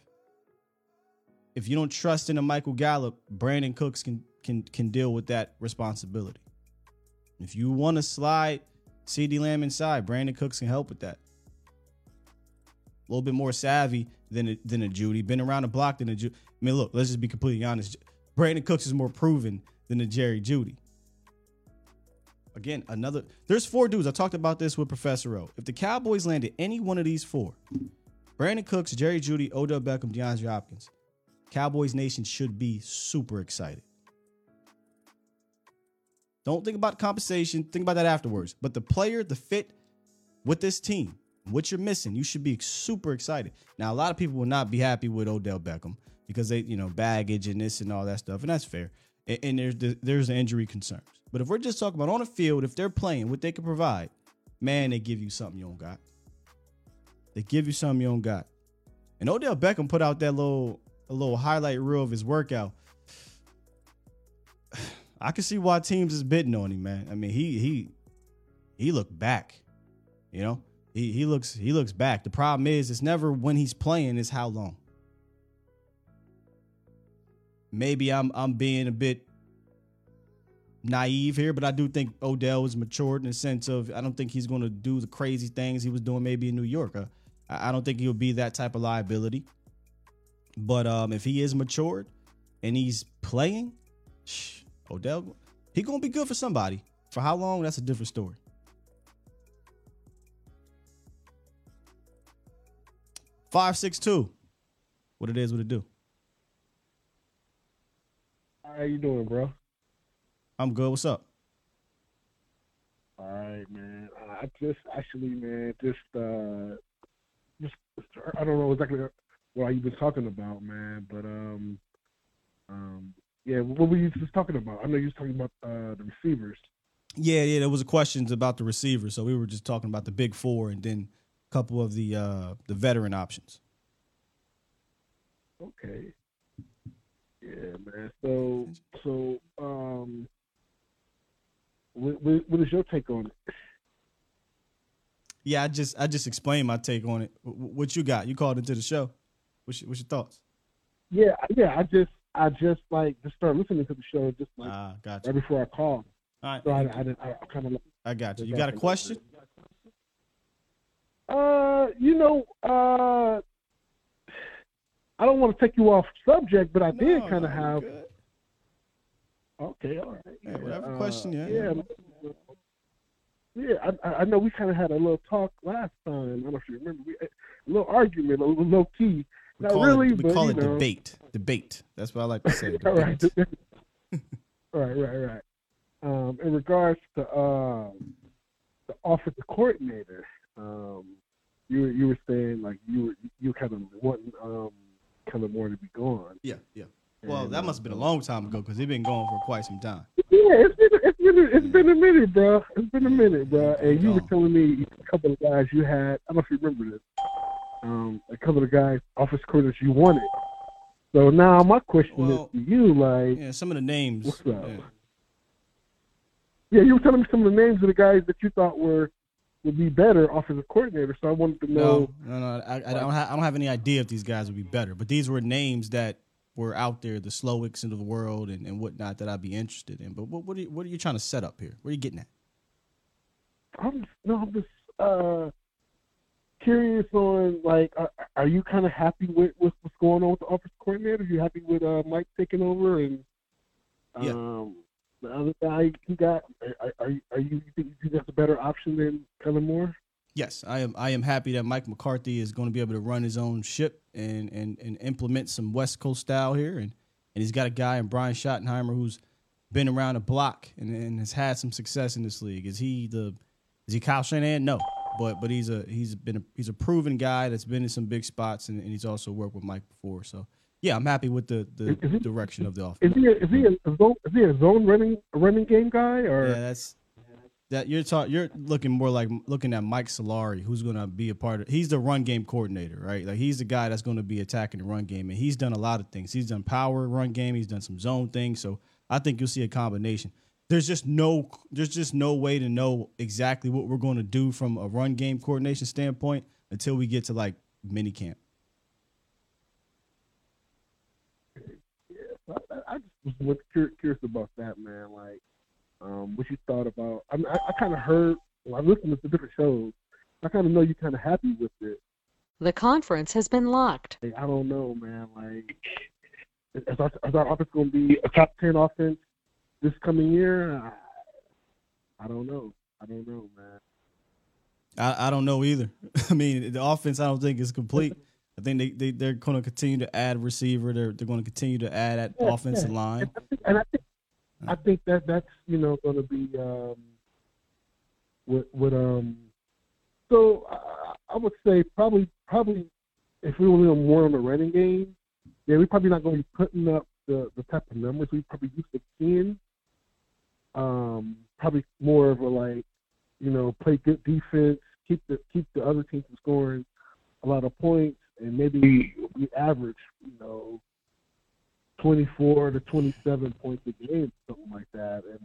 If you don't trust in a Michael Gallup, Brandin Cooks can can can deal with that responsibility. If you want to slide CeeDee Lamb inside, Brandin Cooks can help with that. A little bit more savvy than a, than a Jeudy. Been around the block than a Jeudy. I mean, look, let's just be completely honest. Brandin Cooks is more proven than a Jerry Jeudy. Again, another. There's four dudes. I talked about this with Professor O. If the Cowboys landed any one of these four, Brandin Cooks, Jerry Jeudy, Odell Beckham, DeAndre Hopkins, Cowboys Nation should be super excited. Don't think about compensation. Think about that afterwards. But the player, the fit with this team, what you're missing, you should be super excited. Now, a lot of people will not be happy with Odell Beckham because they, you know, baggage and this and all that stuff, and that's fair. And, there's there's the injury concerns. But if we're just talking about on the field, if they're playing what they can provide, man, they give you something you don't got. They give you something you don't got. And Odell Beckham put out that little a little highlight reel of his workout. I can see why teams is bidding on him, man. I mean, he he he looked back. You know, he he looks he looks back. The problem is, it's never when he's playing; it's how long. Maybe I'm I'm being a bit naive here, but I do think Odell is matured in the sense of I don't think he's going to do the crazy things he was doing maybe in New York. Uh, I I don't think he'll be that type of liability. But um, if he is matured and he's playing, shh, Odell, he gonna be good for somebody. For how long? That's a different story. Five six two. What it is, what it do. How you doing, bro? I'm good. What's up? All right, man. I just actually, man, just uh, just I don't know exactly what you've been talking about, man, but um, um, yeah, what were you just talking about? I know you was talking about uh the receivers. Yeah, yeah, there was a questions about the receivers. So we were just talking about the big four and then a couple of the uh the veteran options. Okay. Yeah, man. So, so, um, what, what, what is your take on it? Yeah, I just I just explained my take on it. Wh- wh- What you got? You called into the show. What's your, what's your thoughts? Yeah, yeah. I just, I just like just started listening to the show just like Ah, got right before I called. All right, So I, I, didn't- I, kind of. I got you. You got a question? Uh, you know, uh, I don't want to take you off subject, but I did kind of have. good. Okay, all right. Yeah, whatever Uh, question, yeah, Yeah. Yeah, I, I- know we kind of had a little talk last time. I don't know if you remember. We, a little argument, a little low key. We Not call really, it, we but call it know. debate. Debate. That's what I like to say. All right. Right, right, right. Um, in regards to um, the offensive coordinator, um, you were you were saying like you were you kind of wanting um, kind of more to be gone. Yeah, yeah. Well, that must have been a long time ago because it's been going for quite some time. Yeah, it's been it's been it's been a minute, bro. It's been a minute, bro. And you were telling me a couple of guys you had. I don't know if you remember this. Um, a couple of guys, office coordinators you wanted. So now my question Well, is to you, like, Yeah, some of the names. What's up? yeah. yeah, you were telling me some of the names of the guys that you thought were would be better offensive coordinator. So I wanted to know. No, no, no. I, I don't have. I don't have any idea if these guys would be better, but these were names that were out there, the Slowiks of the world and, and whatnot that I'd be interested in. But what what are, you, what are you trying to set up here? What are you getting at? I'm just, no, I'm just uh, curious on like, are, are you kind of happy with, with what's going on with the offensive coordinator? Are you happy with uh, Mike taking over and Yeah. um, the other guy you got? Are, are, are you you think you think that's a better option than Kellen Moore? Yes, I am. I am happy that Mike McCarthy is going to be able to run his own ship and and, and implement some West Coast style here, and and he's got a guy in Brian Schottenheimer who's been around the block and, and has had some success in this league. Is he the is he Kyle Shanahan? No, but but he's a he's been a, he's a proven guy that's been in some big spots, and, and he's also worked with Mike before. So yeah, I'm happy with the the he- direction of the offense. Is he a, is he a zone is he a zone running running game guy or? Yeah, that's that you're talking. You're looking more like looking at Mike Solari, who's going to be a part of. He's the run game coordinator, right? Like he's the guy that's going to be attacking the run game, and he's done a lot of things. He's done power run game. He's done some zone things. So I think you'll see a combination. There's just no. There's just no way to know exactly what we're going to do from a run game coordination standpoint until we get to like mini camp. I, I just was curious about that, man. Like, um, what you thought about? I mean, I, I kind of heard. Well, I listened to the different shows. I kind of know you're kind of happy with it. The conference has been locked. Like, I don't know, man. Like, is our, is our offense going to be a top ten offense this coming year? I, I don't know. I don't know, man. I, I don't know either. I mean, the offense I don't think is complete. I think they, they they're going to continue to add receiver. They're they're going to continue to add at Yeah, offensive yeah. line. And I think, and I think, I think that that's you know going to be um, what what um. So I, I would say probably probably if we were more on the running game, yeah, we're probably not going to be putting up the the type of numbers we probably used to seeing. Um, probably more of a like, you know, play good defense, keep the keep the other team from scoring a lot of points, and maybe we average, you know, 24 to 27 points a game, something like that, and,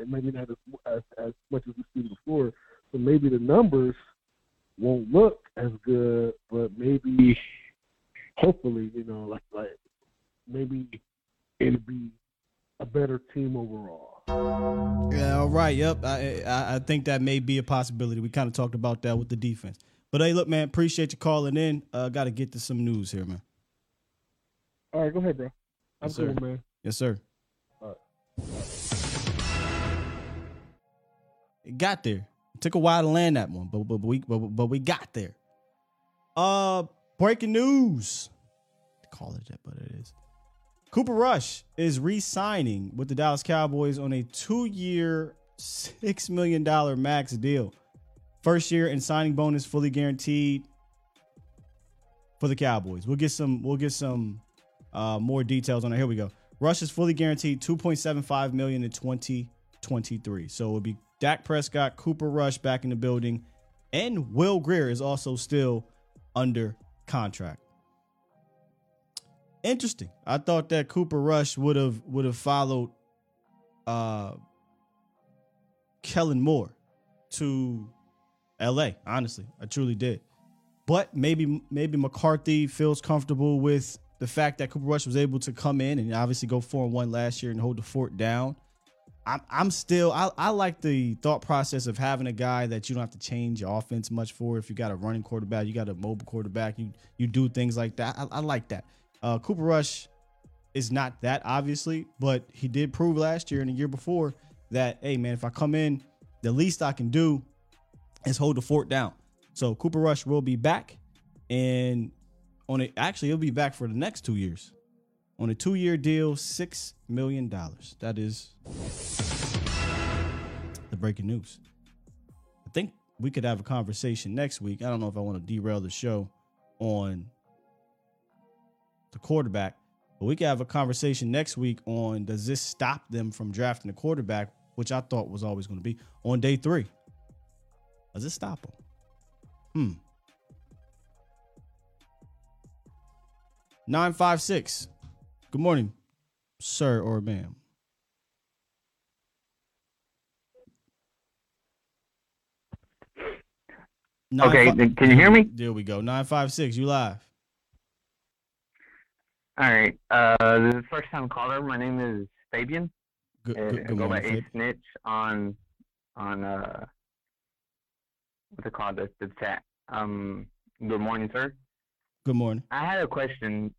and maybe not as, as as much as we've seen before. So maybe the numbers won't look as good, but maybe, hopefully, you know, like like maybe it'll be a better team overall. Yeah, all right. Yep. I, I I think that may be a possibility. We kind of talked about that with the defense. But hey, look, man, appreciate you calling in. Uh, got to get to some news here, man. All right, go ahead, bro. I'm Yes, sir. cool, man. Yes, sir. All right. It got there. It took a while to land that one, but but, but we but, but we got there. Uh, breaking news. Call it that, but it is. Cooper Rush is re-signing with the Dallas Cowboys on a two-year, six million dollar max deal. First year and signing bonus fully guaranteed for the Cowboys. We'll get some. We'll get some uh, more details on it. Here we go. Rush is fully guaranteed 2.75 million in 2023. So it'll be Dak Prescott, Cooper Rush back in the building, and Will Grier is also still under contract. Interesting. I thought that Cooper Rush would have would have followed uh Kellen Moore to LA. Honestly, I truly did. But maybe maybe McCarthy feels comfortable with the fact that Cooper Rush was able to come in and obviously go four and one last year and hold the fort down. I'm still I, I like the thought process of having a guy that you don't have to change your offense much for. If you got a running quarterback, you got a mobile quarterback, you you do things like that. I, I like that. Uh, Cooper Rush is not that obviously, but he did prove last year and the year before that hey man, if I come in, the least I can do is hold the fort down. So Cooper Rush will be back, and on it actually he'll be back for the next two years on a two-year deal, six million dollars. That is the breaking news. I think we could have a conversation next week. I don't know if I want to derail the show on the quarterback, but we could have a conversation next week on does this stop them from drafting a quarterback, which I thought was always going to be on day three. Does it stop them? Hmm. 956. Good morning, sir or ma'am. Nine Okay, fi- can you hear me? There we go. 956, you live. All right. Uh, this is first time caller. My name is Fabian. Good, Uh, good, I good go by morning, A Snitch on on uh what's it called the, the chat. Um, good morning, sir. Good morning. I had a question.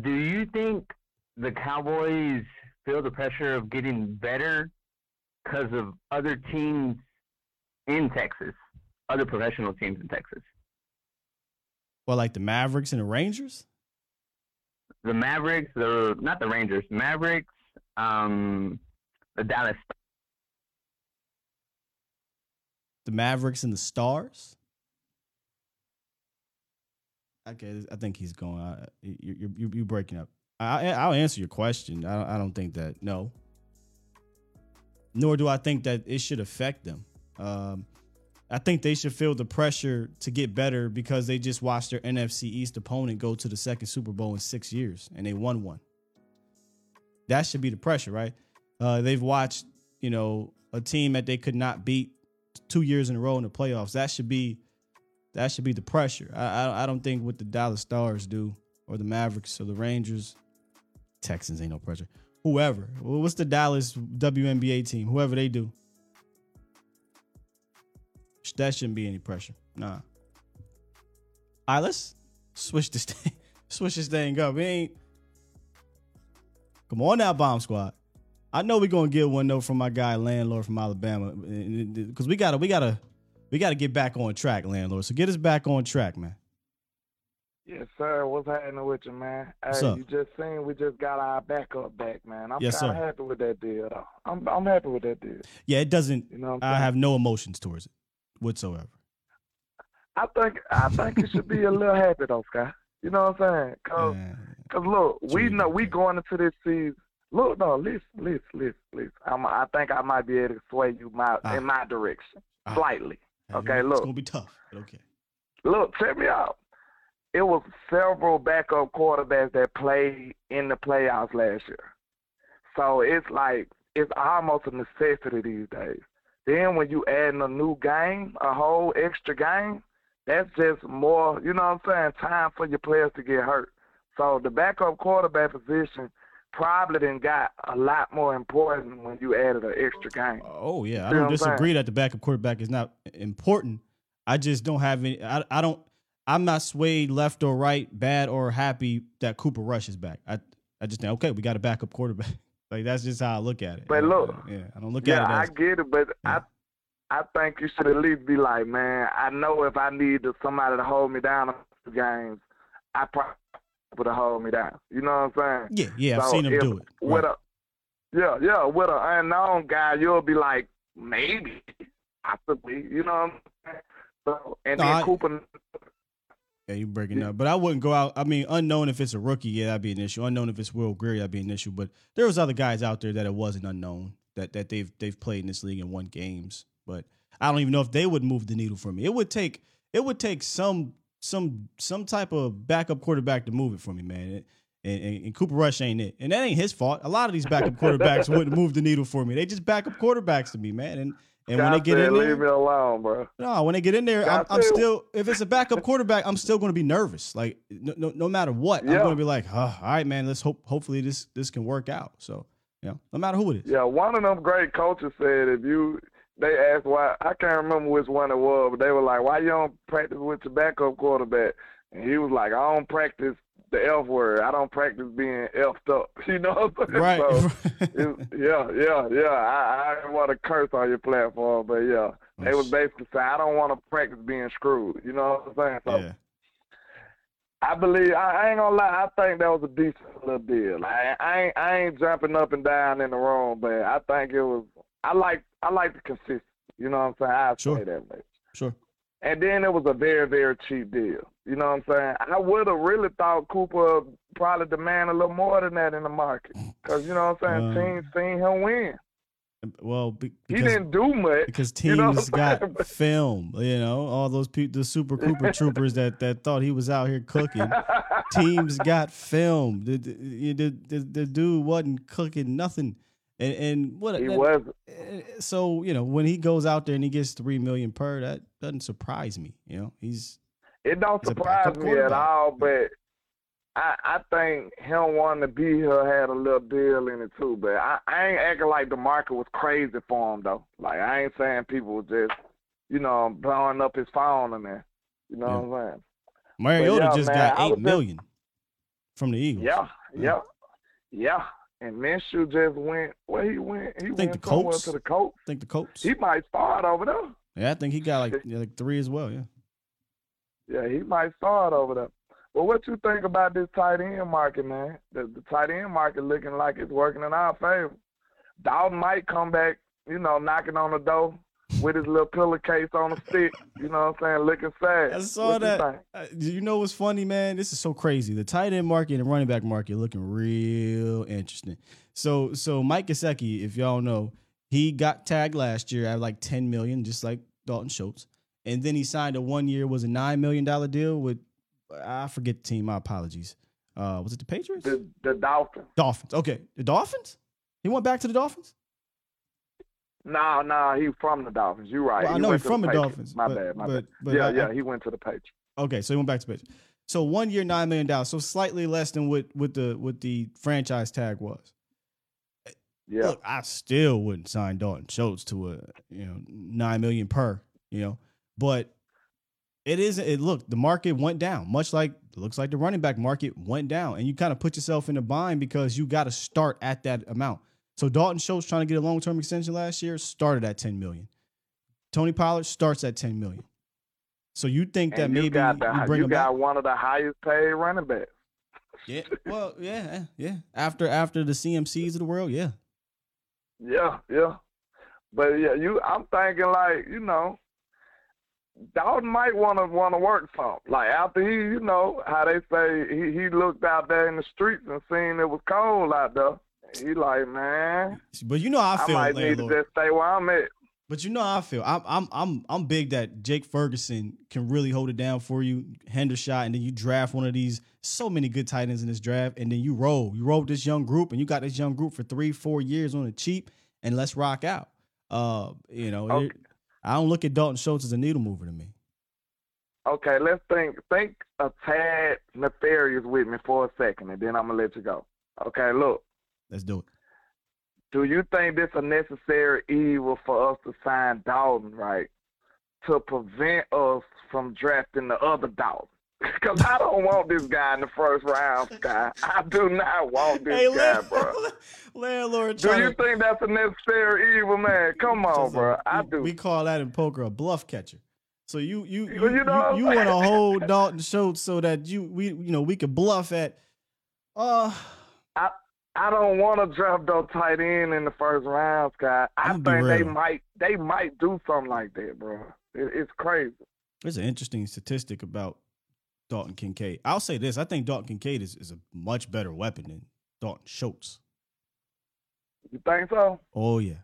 Do you think the Cowboys feel the pressure of getting better because of other teams in Texas, other professional teams in Texas? Well, like the Mavericks and the Rangers? The Mavericks, the not the Rangers, Mavericks, um, the Dallas. The Mavericks and the Stars? Okay, I think he's going. You, you, you breaking up. I, I'll answer your question. I don't, I don't think that, no. Nor do I think that it should affect them. Um, I think they should feel the pressure to get better because they just watched their NFC East opponent go to the second Super Bowl in six years and they won one. That should be the pressure, right? Uh, they've watched, you know, a team that they could not beat two years in a row in the playoffs. That should be that should be the pressure. I I, I don't think what the Dallas Stars do or the Mavericks or the Rangers, Texans ain't no pressure. Whoever, what's the Dallas WNBA team? Whoever they do, that shouldn't be any pressure. Nah. All right, let's switch this thing. switch this thing up. We ain't. Come on now, Bomb Squad. I know we're gonna get one though from my guy landlord from Alabama because we gotta we gotta we gotta get back on track, landlord. So get us back on track, man. Yes, sir. What's happening with you, man? What's hey, up? you just seen we just got our backup back, man. I'm Yes, kind of sir. happy with that deal. I'm I'm happy with that deal. Yeah, it doesn't. You know I have no emotions towards it whatsoever. I think I think you should be a little happy though, Scott. You know what I'm saying? Cause cause look, we know we going into this season. Look, no, listen, listen, listen, listen. I'm, I think I might be able to sway you my ah. in my direction ah. slightly. Okay, it's look, gonna be tough, okay. look, check me out. It was several backup quarterbacks that played in the playoffs last year. So it's like it's almost a necessity these days. Then when you add in a new game, a whole extra game, that's just more, you know what I'm saying, time for your players to get hurt. So the backup quarterback position probably then got a lot more important when you added an extra game. Oh yeah, I don't I'm saying? disagree that the backup quarterback is not important. I just don't have any. I, I don't. I'm not swayed left or right, bad or happy that Cooper Rush is back. I I just think okay, we got a backup quarterback. Like that's just how I look at it. But Uh, look, yeah, I don't look yeah, at it I get it, but I I think you should at least be like, man, I know if I need somebody to hold me down the games, I probably would to hold me down. You know what I'm saying? yeah, yeah. I've seen him do it. With Right. a yeah, yeah, with an unknown guy, you'll be like, maybe, possibly, you know what I'm saying? So and No, then I- Cooper Yeah, you're breaking up. But I wouldn't go out. I mean, unknown if it's a rookie, yeah, that'd be an issue. Unknown if it's Will Grier, that'd be an issue. But there was other guys out there that it wasn't unknown that that they've they've played in this league and won games. But I don't even know if they would move the needle for me. It would take it would take some some some type of backup quarterback to move it for me, man. And, and, and Cooper Rush ain't it, and that ain't his fault. A lot of these backup quarterbacks wouldn't move the needle for me. They just backup quarterbacks to me, man. And and when they get said, in there, leave me alone, bro. no, when they get in there, I'm, I'm still. If it's a backup quarterback, I'm still going to be nervous. Like no, no, no matter what, I'm going to be like, oh, all right, man. Let's hope. Hopefully, this this can work out. So, you know, no matter who it is. Yeah, one of them great coaches said if you they asked why I can't remember which one it was, but they were like, Why you don't practice with your backup quarterback? And he was like, I don't practice the F word. I don't practice being effed up. You know what I'm saying? Right. So, yeah, yeah, yeah. I, I didn't want to curse on your platform, but yeah. They was basically saying I don't want to practice being screwed. You know what I'm saying? So Yeah. I believe I, I ain't gonna lie. I think that was a decent little deal. Like, I ain't I ain't jumping up and down in the room, but I think it was. I like I like the consistency. You know what I'm saying? I Sure. say that way. Sure. And then it was a very very cheap deal. You know what I'm saying? I would have really thought Cooper probably demand a little more than that in the market, because you know what I'm saying? Uh, Teams seen him win. Well, be, He didn't do much because teams you know got film. You know, all those people, the Super Cooper troopers that that thought he was out here cooking. teams got film. The the, the, the, the dude wasn't cooking nothing. And, and what He that- wasn't. Eh, so you know when he goes out there and he gets three million per, that doesn't surprise me. You know he's It don't He's surprise me at all, but I I think him wanting to be here had a little deal in it too. But I, I ain't acting like the market was crazy for him though. Like I ain't saying people was just, you know, blowing up his phone and that. You know what I'm saying? Mariota yeah, just man, got eight million just- from the Eagles. Yeah, yeah, yeah. And Minshew just went where he went. He I think went the Colts. to the Colts. I think the Colts. He might start over there. Yeah, I think he got like like three as well. Yeah. Yeah, he might start over there. Well, what you think about this tight end market, man? The, the tight end market looking like it's working in our favor. Dalton might come back, you know, knocking on the door with his little pillowcase on a stick. You know what I'm saying? Looking sad. I saw that. Uh, you know what's funny, man? This is so crazy. The tight end market and running back market looking real interesting. So, so Mike Gesicki, if y'all know, he got tagged last year at like 10 million, just like Dalton Schultz, and then he signed a one year was a nine million dollar deal with I forget the team. My apologies. Uh, was it the Patriots? The the Dolphins. Dolphins. Okay, the Dolphins. He went back to the Dolphins. No, no, he from the Dolphins. You're right. Well, I He know he's from the Patriots. Dolphins, My but- bad, my but- bad. but yeah, I- yeah, he went to the Patriots. Okay, so he went back to Patriots. So one year, nine million dollars. So slightly less than what what the what the franchise tag was. Yeah. Look, I still wouldn't sign Dalton Schultz to a you know nine million per. You know, but it isn't. It look the market went down, much like looks like the running back market went down, and you kind of put yourself in a bind because you got to start at that amount. So Dalton Schultz trying to get a long term extension last year started at ten million. Tony Pollard starts at ten million. So you think that you maybe got the, you bring you got back? one of the highest paid running backs. Yeah. Well, yeah, yeah. After after the CMCs of the world, yeah. Yeah, yeah. But yeah, you I'm thinking like, you know, Dalton might wanna wanna work some. Like after he, you know, how they say he, he looked out there in the streets and seen it was cold out there. He like, man, But you know how I feel, I might need to just stay where I'm at. But you know how I feel. I'm I'm I'm I'm big that Jake Ferguson can really hold it down for you, Hendershot, and then you draft one of these so many good tight ends in this draft, and then you roll. You roll with this young group, and you got this young group for three, four years on the cheap, and let's rock out. Uh, you know, Okay. it- I don't look at Dalton Schultz as a needle mover to me. Okay, let's think think a tad nefarious with me for a second and then I'm gonna let you go. Okay, look. Let's do it. Do you think this a necessary evil for us to sign Dalton, right? To prevent us from drafting the other Dalton? Because I don't want this guy in the first round, Sky. I do not want this Hey, guy, land- bro. landlord. Do you to- think that's a necessary evil, man? Come on, bro. I we, do. we call that in poker a bluff catcher. So you you you, you you, you, want to hold Dalton Schultz so that you we you know we could bluff at uh I I don't want to draft no tight end in the first round, Scott. I think they might they might do something like that, bro. It, it's crazy. there's an interesting statistic about Dalton Kincaid. I'll say this: I think Dalton Kincaid is, is a much better weapon than Dalton Schultz. You think so? Oh yeah,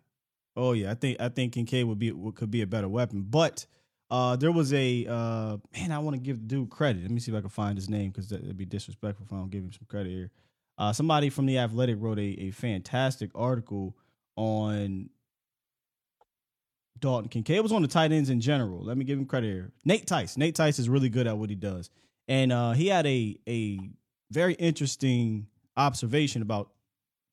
oh yeah. I think I think Kincaid would be could be a better weapon. But uh, there was a uh, man. I want to give the dude credit. Let me see if I can find his name because that'd be disrespectful if I don't give him some credit here. Uh, somebody from the Athletic wrote a, a fantastic article on Dalton Kincaid. It was on the tight ends in general. Let me give him credit here. Nate Tice. Nate Tice is really good at what he does, and uh, he had a a very interesting observation about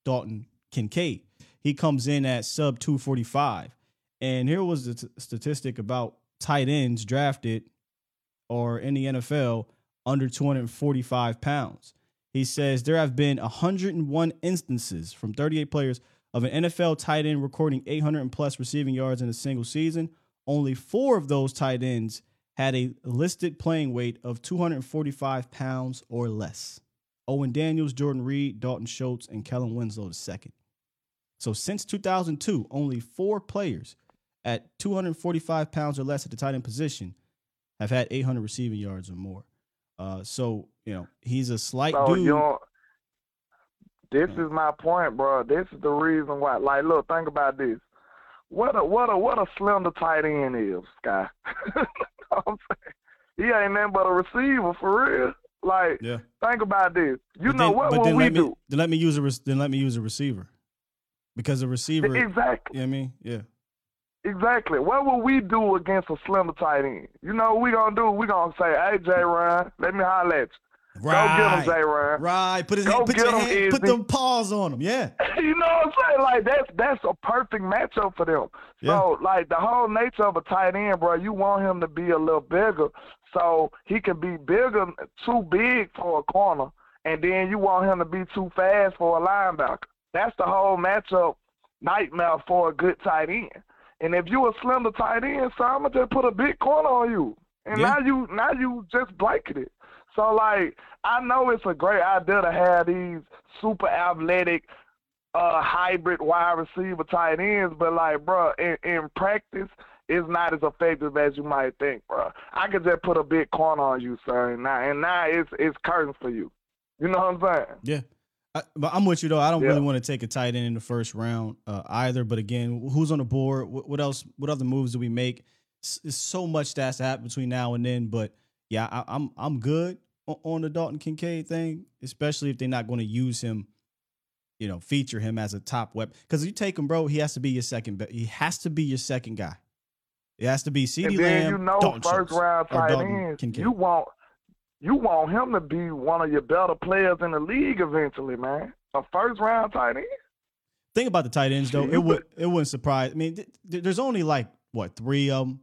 Dalton Kincaid. He comes in at sub 245. And here was the t- statistic about tight ends drafted or in the NFL under 245 pounds. He says there have been 101 instances from 38 players of an NFL tight end recording 800 and plus receiving yards in a single season. Only four of those tight ends had a listed playing weight of 245 pounds or less. Owen Daniels, Jordan Reed, Dalton Schultz, and Kellen Winslow II. So since 2002, only four players at 245 pounds or less at the tight end position have had 800 receiving yards or more. Uh, so you know he's a slight So dude. you don't, this is my point, bro. This is the reason why. Like, look, think about this. What a what a what a slender tight end is, Sky. You know I'm saying? He ain't nothing but a receiver for real. Like, Yeah. think about this. You But know then- what but then we let me, do? Then let me use a then let me use a receiver because a receiver. Exactly. You know I mean? Yeah. Exactly. What will we do against a slender tight end? You know what we gonna do? We gonna say, "Hey, J. Ryan, let me holler at you. Go get him, J. Ryan. Right. Put his hand, put your him, hand, put them paws on him. Yeah. you know what I'm saying? Like that's that's a perfect matchup for them. So like the whole nature of a tight end, bro, you want him to be a little bigger, so he can be bigger, too big for a corner, and then you want him to be too fast for a linebacker. That's the whole matchup nightmare for a good tight end. And if you a slender tight end, so I'm gonna just put a big corner on you, and Yeah. now you now you just blanketed. So like I know it's a great idea to have these super athletic uh hybrid wide receiver tight ends, but like bro, in, in practice it's not as effective as you might think, bro. I could just put a big corner on you, sir, and now and now it's it's curtains for you. You know what I'm saying? Yeah. I, but I'm with you though. I don't Yeah. really want to take a tight end in the first round uh, either. But again, who's on the board? What, what else? What other moves do we make? S- There's so much that's happen between now and then. But yeah, I, I'm I'm good on, the Dalton Kincaid thing, especially if they're not going to use him. You know, feature him as a top weapon because if you take him, bro, he has to be your second. be- He has to be your second guy. It has to be then Lamb, you know Dalton first Schultz, round tight ends, Kincaid. you want you want him to be one of your better players in the league eventually, man. A first round tight end. Thing about the tight ends though, it would it wouldn't surprise. I mean, th- th- there's only like what three of them,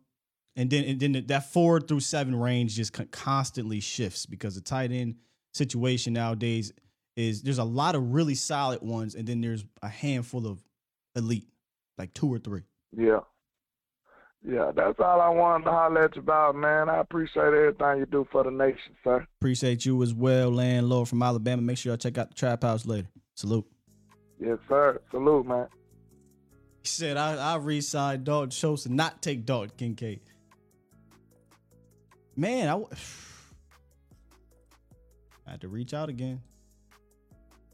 and then and then that four through seven range just constantly shifts because the tight end situation nowadays is there's a lot of really solid ones, and then there's a handful of elite, like two or three. Yeah. Yeah, that's all I wanted to holler at you about, man. I appreciate everything you do for the nation, sir. Appreciate you as well, landlord from Alabama. Make sure y'all check out the Trap House later. Salute. Yes, sir. Salute, man. He said, I, I re-signed Dalton Schultz and not take Dalton Kincaid. Man, I, w- I had to reach out again.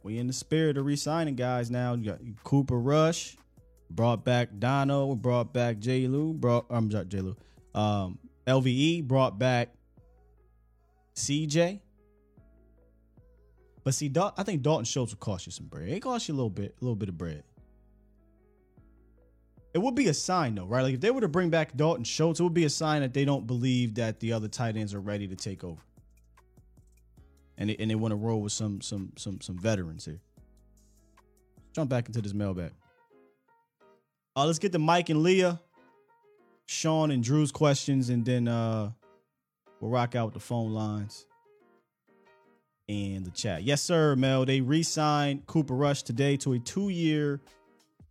We in the spirit of re-signing guys now. You got Cooper Rush, brought back Dono, brought back J. Lou, brought I'm sorry, J. Lou. Um, LVE brought back CJ. But see, Dal- I think Dalton Schultz will cost you some bread. It cost you a little bit, a little bit of bread. It would be a sign, though, right? Like if they were to bring back Dalton Schultz, it would be a sign that they don't believe that the other tight ends are ready to take over, and they, and they want to roll with some some some some veterans here. jump back into this mailbag. Uh, let's get to Mike and Leah, Sean and Drew's questions, and then uh, we'll rock out with the phone lines and the chat. Yes, sir, Mel. They re-signed Cooper Rush today to a two-year,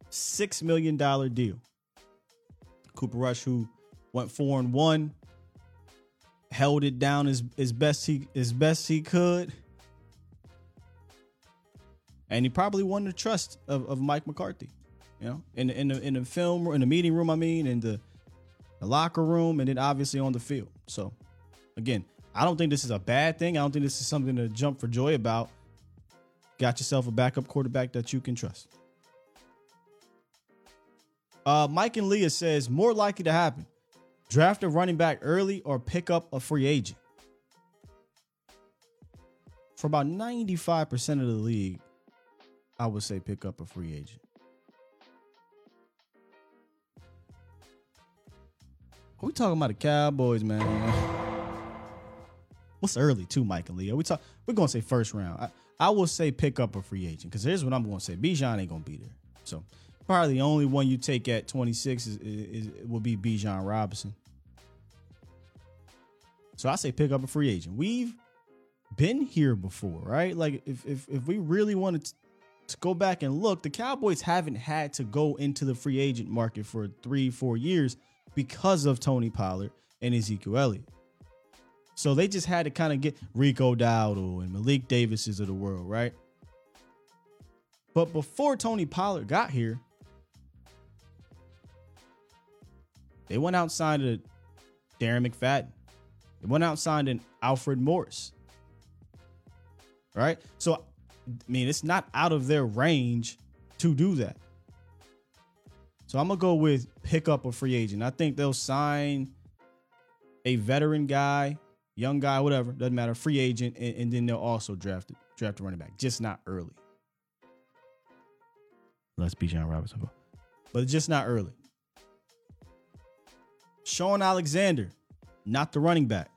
six million dollar deal. Cooper Rush, who went four and one, held it down as, as best he as best he could. And he probably won the trust of, of Mike McCarthy. You know, in the, in the in the film in the meeting room, I mean, in the, the locker room, and then obviously on the field. So again, I don't think this is a bad thing. I don't think this is something to jump for joy about. Got yourself a backup quarterback that you can trust. Uh, Mike and Leah says more likely to happen: draft a running back early or pick up a free agent. For about ninety-five percent of the league, I would say pick up a free agent. Are We talking about the Cowboys, man. What's early too, Mike and Leo? We talk. We're gonna say first round. I, I will say pick up a free agent because here's what I'm gonna say: Bijan ain't gonna be there. So probably the only one you take at 26 is, is, is will be Bijan Robinson. So I say pick up a free agent. We've been here before, right? Like if if if we really wanted to, to go back and look, the Cowboys haven't had to go into the free agent market for three, four years because of Tony Pollard and Ezekiel Elliott. So they just had to kind of get Rico Dowdle and Malik Davises of the world, right? But before Tony Pollard got here, they went out and signed a Darren McFadden. They went out and signed an Alfred Morris. Right? So, I mean, it's not out of their range to do that. So I'm gonna go with pick up a free agent. I think they'll sign a veteran guy, young guy, whatever, doesn't matter, free agent, and, and then they'll also draft draft a running back, just not early. Let's Bijan Robinson, but just not early. Sean Alexander, not the running back,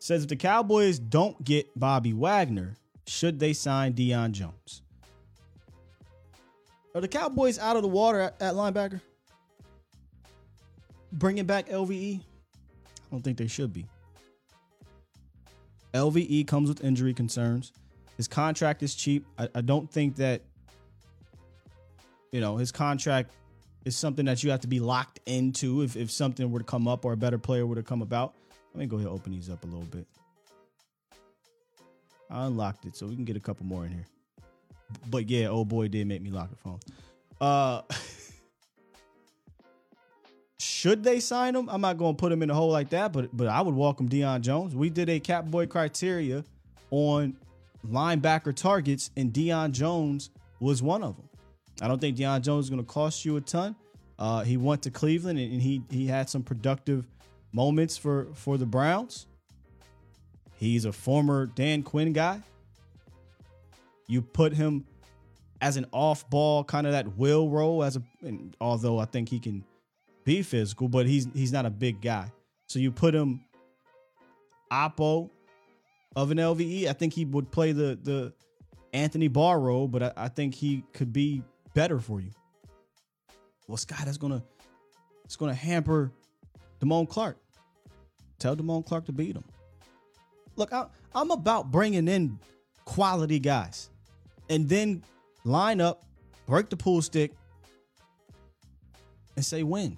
says if the Cowboys don't get Bobby Wagner, should they sign Deion Jones? Are the Cowboys out of the water at, at linebacker? Bringing back LVE? I don't think they should be. LVE comes with injury concerns. His contract is cheap. I, I don't think that, you know, his contract is something that you have to be locked into if, if something were to come up or a better player were to come about. Let me go ahead and open these up a little bit. I unlocked it so we can get a couple more in here but yeah, old boy did make me lock the phone. Uh, should they sign him? I'm not to put him in a hole like that, but but I would welcome Deion Jones. We did a cap boy criteria on linebacker targets, and Deion Jones was one of them. I don't think Deion Jones is going to cost you a ton. Uh, he went to Cleveland and, and he he had some productive moments for for the Browns. He's a former Dan Quinn guy. You put him as an off ball, kind of that will role as a although I think he can be physical, but he's he's not a big guy. So you put him oppo of an LVE. I think he would play the the Anthony Barr role, but I, I think he could be better for you. Well, Scott, that's gonna it's gonna hamper Damone Clark. Tell Damone Clark to beat him. Look, I, I'm about bringing in quality guys and then line up, break the pool stick, and say win.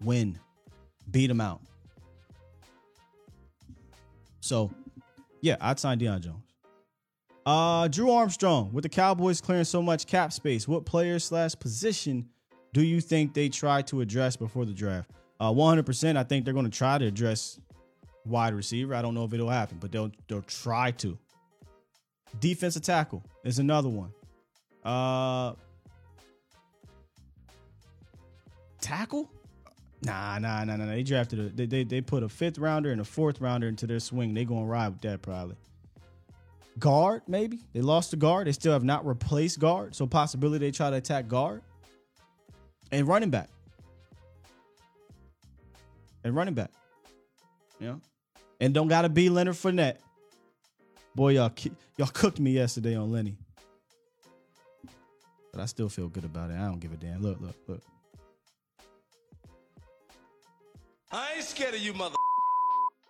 Win. Beat them out. So, yeah, I'd sign Deion Jones. Uh, Drew Armstrong, with the Cowboys clearing so much cap space, what player slash position do you think they try to address before the draft? Uh, 100%. I think they're going to try to address wide receiver. I don't know if it'll happen, but they'll they'll try to. Defensive tackle is another one. Uh, tackle? Nah, nah, nah, nah. They drafted a they, they they put a fifth rounder and a fourth rounder into their swing. They gonna ride with that probably. Guard, maybe. They lost the guard. They still have not replaced guard. So possibility they try to attack guard. And running back. And running back. You know? And don't gotta be Leonard Fournette. Boy, y'all y'all cooked me yesterday on Lenny. But I still feel good about it. I don't give a damn. Look, look, look. I ain't scared of you, mother.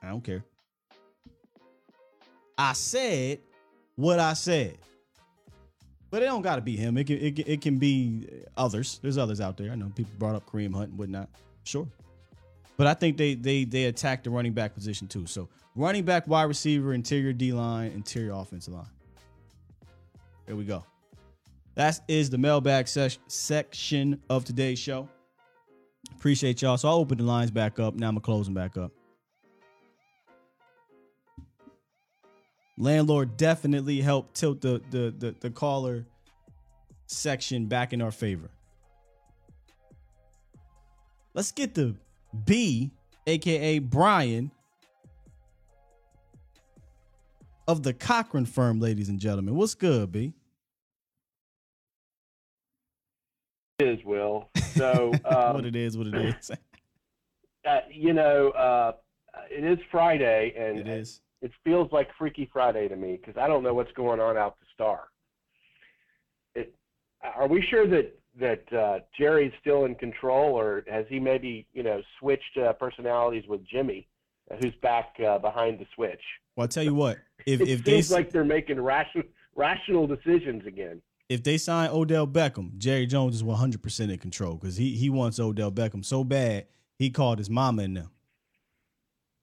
I don't care. I said what I said. But it don't got to be him. It can, it, it can be others. There's others out there. I know people brought up Kareem Hunt and whatnot. Sure. But I think they they they attack the running back position too. So running back, wide receiver, interior D line, interior offensive line. There we go. That is the mailbag ses- section of today's show. Appreciate y'all. So I'll open the lines back up. Now I'm gonna close them back up. Landlord definitely helped tilt the the the, the caller section back in our favor. Let's get the B, aka Brian, of the Cochran firm, ladies and gentlemen. What's good, B? is Will. So um, what it is, what it is. uh, you know, uh, it is Friday, and It is. It feels like Freaky Friday to me because I don't know what's going on out the Star. It, are we sure that that uh, Jerry's still in control, or has he maybe you know switched uh, personalities with Jimmy, uh, who's back uh, behind the switch? Well, I'll tell you what, if it if they seems like they're making rational rational decisions again. if they sign Odell Beckham, Jerry Jones is 100% in control because he he wants Odell Beckham so bad he called his mama in them.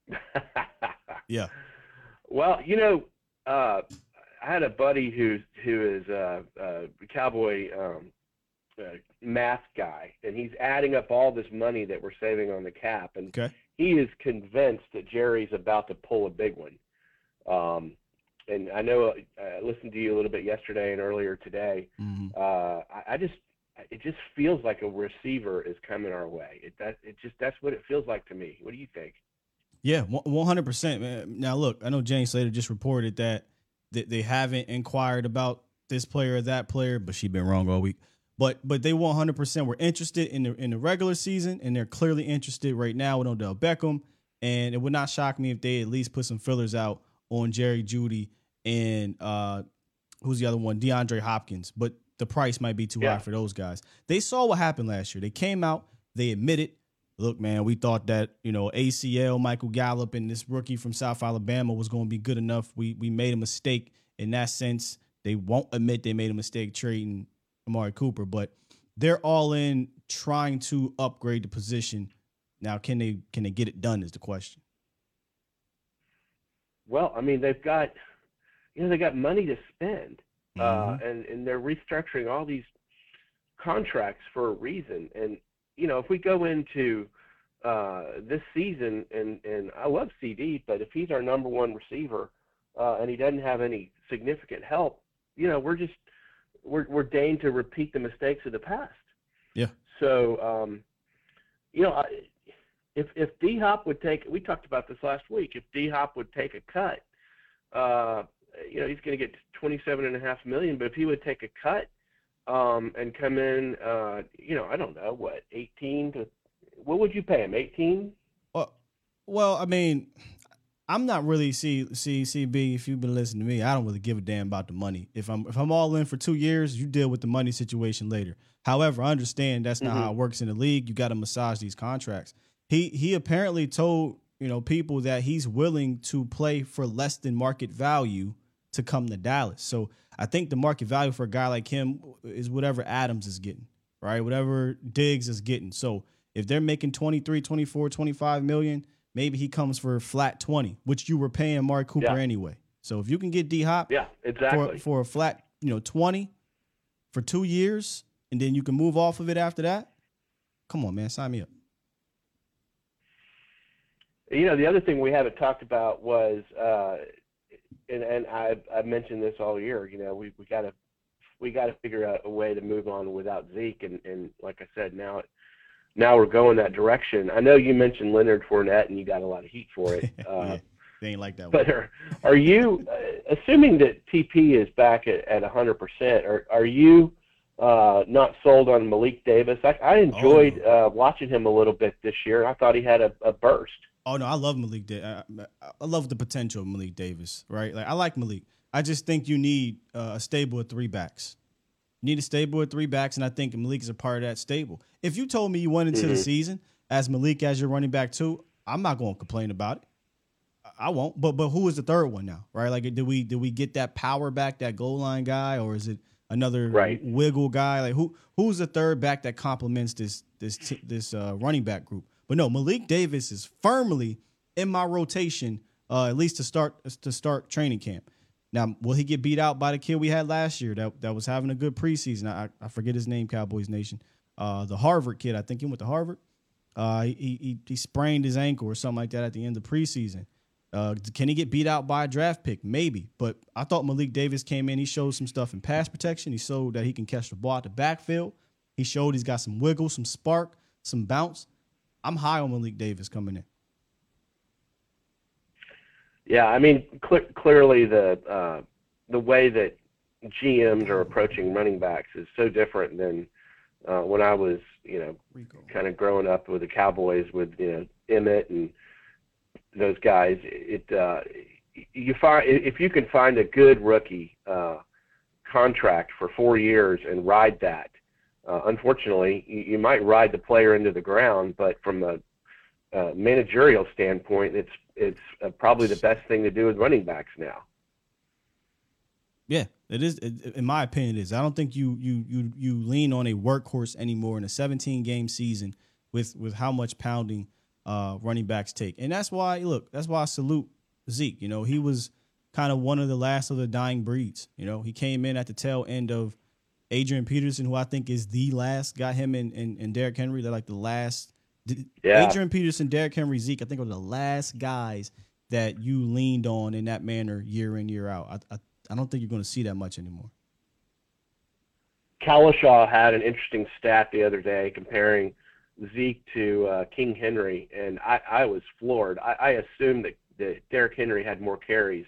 Yeah. Well, you know, uh, I had a buddy who's who is a, a cowboy um, uh, math guy, and he's adding up all this money that we're saving on the cap, and Okay. he is convinced that Jerry's about to pull a big one. Um, and I know uh, I listened to you a little bit yesterday and earlier today. Mm-hmm. Uh, I, I just it just feels like a receiver is coming our way. It that it just that's what it feels like to me. What do you think? Yeah, one hundred percent, man. Now look, I know Jane Slater just reported that they haven't inquired about this player or that player, but she been wrong all week. But but they one hundred percent were interested in the in the regular season, and they're clearly interested right now with Odell Beckham. And it would not shock me if they at least put some fillers out on Jerry Jeudy and uh who's the other one, DeAndre Hopkins. But the price might be too Yeah. high for those guys. They saw what happened last year. They came out, they admitted look, man, we thought that you know ACL, Michael Gallup, and this rookie from South Alabama was going to be good enough. We we made a mistake in that sense. They won't admit they made a mistake trading Amari Cooper, but they're all in trying to upgrade the position. Now, can they can they get it done? Is the question. Well, I mean, they've got, you know, they got money to spend, uh, Mhm. and and they're restructuring all these contracts for a reason. And you know, if we go into uh, this season, and and I love CeeDee, but if he's our number one receiver, uh, and he doesn't have any significant help, you know, we're just we're we're deigned to repeat the mistakes of the past. Yeah. So, um, you know, I, if if D Hop would take, we talked about this last week. If D Hop would take a cut, uh, you know, he's going to get twenty seven and a half million. But if he would take a cut um, and come in, uh, you know, I don't know what eighteen to, what would you pay him? Eighteen? Well, well, I mean, I'm not really C C CB. If you've been listening to me, I don't really give a damn about the money. If I'm if I'm all in for two years, you deal with the money situation later. However, I understand that's not how it works in the league. You got to massage these contracts. He he apparently told you know people that he's willing to play for less than market value to come to Dallas. So I think the market value for a guy like him is whatever Adams is getting, right? Whatever Diggs is getting. So if they're making 23, 24, 25 million, maybe he comes for flat 20, which you were paying Amari Cooper Yeah. anyway. So if you can get D Hop Yeah, exactly. for, for a flat, you know, 20 for two years, and then you can move off of it after that, come on, man, sign me up. You know, the other thing we haven't talked about was, uh, and and I I mentioned this all year. You know, we we got to we got to figure out a way to move on without Zeke, and and like I said, now now we're going that direction. I know you mentioned Leonard Fournette, and you got a lot of heat for it. Uh, yeah, they ain't like that But are, are you, uh, assuming that TP is back at, at 100%, are, are you uh, not sold on Malik Davis? I, I enjoyed uh, watching him a little bit this year. I thought he had a, a burst. Oh no, I love Malik. Da- I, I love the potential of Malik Davis. Right, like I like Malik. I just think you need uh, a stable of three backs. You need a stable of three backs, and I think Malik is a part of that stable. If you told me you went into the Mhm. season as Malik as your running back too, I'm not going to complain about it. I- won't. But but who is the third one now? Right? Like, did we did we get that power back, that goal line guy, or is it another Right. wiggle guy? Like who who's the third back that complements this this this uh, running back group? But no, Malik Davis is firmly in my rotation, uh, at least to start to start training camp. Now, will he get beat out by the kid we had last year that that was having a good preseason? I, I forget his name, Cowboys Nation. Uh, the Harvard kid, I think he went to Harvard. Uh, he, he he sprained his ankle or something like that at the end of preseason. Uh, can he get beat out by a draft pick? Maybe, but I thought Malik Davis came in. He showed some stuff in pass protection. He showed that he can catch the ball at the backfield. He showed he's got some wiggle, some spark, some bounce. I'm high on Malik Davis coming in. Yeah, I mean, cl- clearly the uh, the way that GMs are approaching running backs is so different than uh, when I was, you know, kind of growing up with the Cowboys with you know Emmett and those guys. It uh, you find if you can find a good rookie uh, contract for four years and ride that. Uh, unfortunately, you, you might ride the player into the ground, but from a uh, managerial standpoint, it's it's uh, probably the best thing to do with running backs now. Yeah, it is. It, in my opinion, it is. I don't think you you you you lean on a workhorse anymore in a 17 game season with with how much pounding uh, running backs take, and that's why look. That's why I salute Zeke. You know, he was kind of one of the last of the dying breeds. You know, he came in at the tail end of Adrian Peterson, who I think is the last. Got him and and, and Derrick Henry. They're like the last. Yeah. Adrian Peterson, Derrick Henry, Zeke. I think are the last guys that you leaned on in that manner year in year out. I I, I don't think you're going to see that much anymore. Kalishaw had an interesting stat the other day comparing Zeke to uh, King Henry, and I, I was floored. I, I assumed that, that Derrick Henry had more carries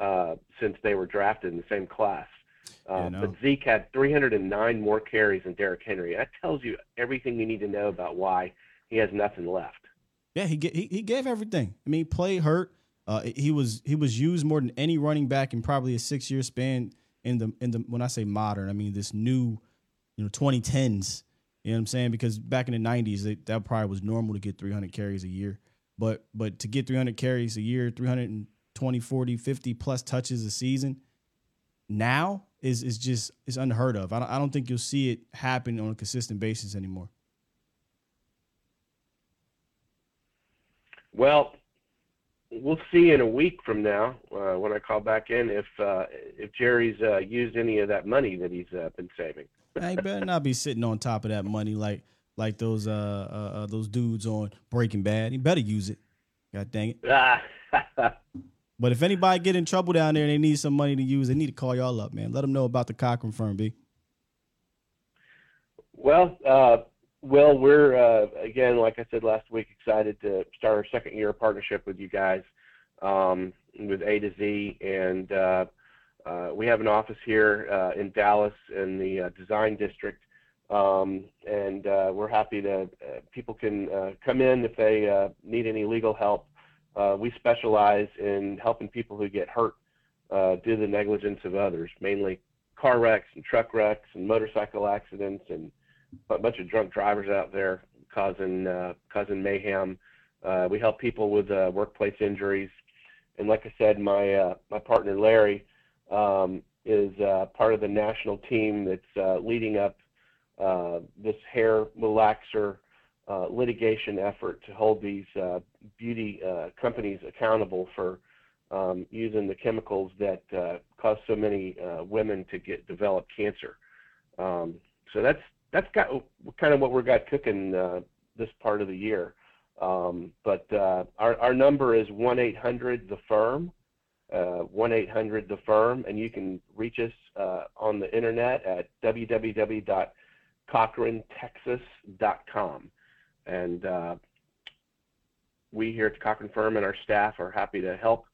uh, since they were drafted in the same class. Uh. But Zeke had 309 more carries than Derrick Henry. That tells you everything you need to know about why he has nothing left. Yeah, he he, he gave everything. I mean, play hurt. Uh, he was he was used more than any running back in probably a six year span in the in the when I say modern, I mean this new, you know, 2010s. You know what I'm saying? Because back in the 90s, it, that probably was normal to get 300 carries a year. But but to get 300 carries a year, 320, 40, 50 plus touches a season, now is is just is unheard of. I don't, I don't think you'll see it happen on a consistent basis anymore. Well, we'll see in a week from now uh, when I call back in if uh, if Jerry's uh, used any of that money that he's uh, been saving. You better not be sitting on top of that money like like those uh, uh, uh those dudes on Breaking Bad. You better use it. God dang it. But if anybody get in trouble down there and they need some money to use, they need to call y'all up, man. Let them know about the Cochran firm, B. well, uh, Will, we're uh, again, like I said last week, excited to start our second year of partnership with you guys um, with A to Z, and uh, uh, we have an office here uh, in Dallas in the uh, Design District, um, and we're happy uh, people can come in if they need any legal help. Uh, we specialize in helping people who get hurt uh, due to the negligence of others, mainly car wrecks and truck wrecks and motorcycle accidents and a bunch of drunk drivers out there causing uh, causing mayhem. Uh, we help people with uh, workplace injuries, and like I said, my uh, my partner Larry um, is uh, part of the national team that's uh, leading up uh, this hair relaxer uh, litigation effort to hold these uh, beauty uh, companies accountable for um, using the chemicals that uh, cause so many uh, women to get develop cancer. Um, so that's that's got kind of what we're got cooking uh, this part of the year. Um, but our our number is one eight hundred the firm, one eight hundred the firm, and you can reach us on the internet at www.cochrantexas.com. And uh, we here at Cochran Firm and our staff are happy to help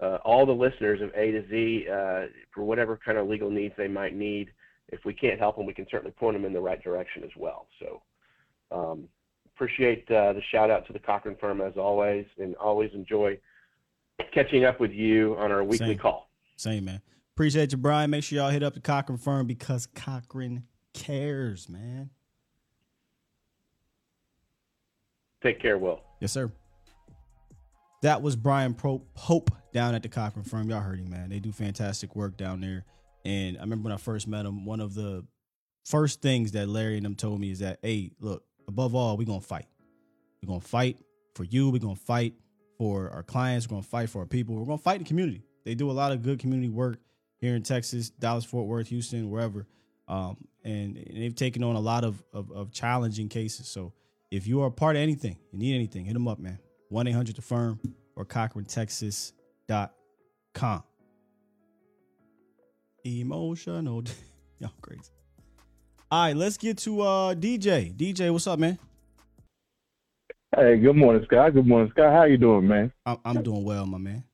uh, all the listeners of A to Z uh, for whatever kind of legal needs they might need. If we can't help them, we can certainly point them in the right direction as well. So um, appreciate uh, the shout out to the Cochran firm as always, and always enjoy catching up with you on our weekly Same. call. Same man. Appreciate you, Brian. Make sure y'all hit up the Cochran firm because Cochran cares, man. Take care, Will. Yes, sir. That was Brian Pope down at the Cochran firm. Y'all heard him, man. They do fantastic work down there. And I remember when I first met him, one of the first things that Larry and them told me is that, hey, look, above all, we're gonna fight. We're gonna fight for you. We're gonna fight for our clients. We're gonna fight for our people. We're gonna fight the community. They do a lot of good community work here in Texas, Dallas, Fort Worth, Houston, wherever. Um, and, and they've taken on a lot of, of of challenging cases. So if you are a part of anything, you need anything, hit them up, man. 1 800 the firm or CochranTexas.com. Emotional. Y'all crazy. All right, let's get to uh DJ. DJ, what's up, man? Hey, good morning, Scott. Good morning, Scott. How you doing, man? I'm, I'm doing well, my man.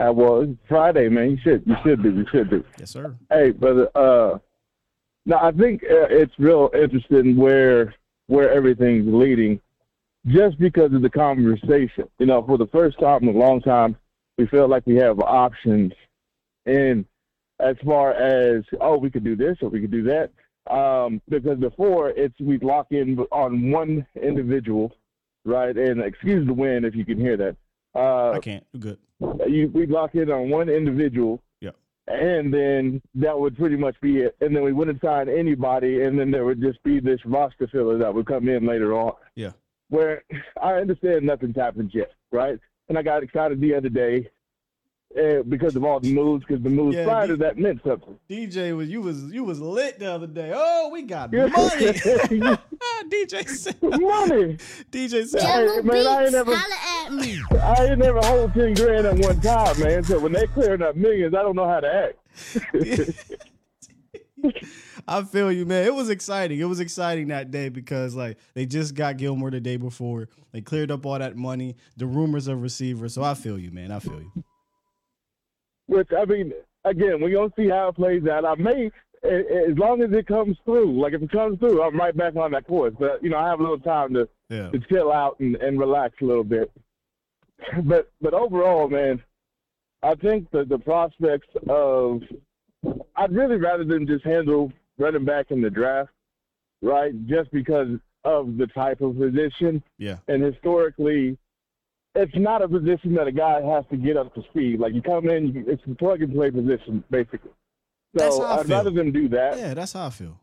Uh, well, it's Friday, man. You should, you should be, you should be. Yes, sir. Hey, brother. Uh, now I think uh, it's real interesting where where everything's leading, just because of the conversation. You know, for the first time in a long time, we feel like we have options, and as far as oh, we could do this or we could do that. Um, because before it's we'd lock in on one individual, right? And excuse the wind if you can hear that. Uh, I can't. Good. you we lock in on one individual. And then that would pretty much be it. And then we wouldn't sign anybody, and then there would just be this roster filler that would come in later on. Yeah. Where I understand nothing's happened yet, right? And I got excited the other day uh, because of all the moves, because the moves Yeah, prior D- to that meant something. DJ was you was you was lit the other day. Oh, we got money. DJ said money. DJ said Hey, man, I ain't never, Holla at me. I ain't never hold ten grand at one time, man. So when they clearing up millions, I don't know how to act. I feel you, man. It was exciting. It was exciting that day because like they just got Gilmore the day before. They cleared up all that money, the rumors of receivers. So I feel you, man. I feel you. Which I mean, again, we're gonna see how it plays out. I may, as long as it comes through. Like if it comes through, I'm right back on that course. But you know, I have a little time to Yeah. to chill out and, and relax a little bit. But but overall, man, I think that the prospects of I'd really rather than just handle running back in the draft, right? Just because of the type of position. Yeah. And historically, it's not a position that a guy has to get up to speed. Like you come in, you, it's a plug and play position, basically. So I'd feel. rather them do that. Yeah, that's how I feel.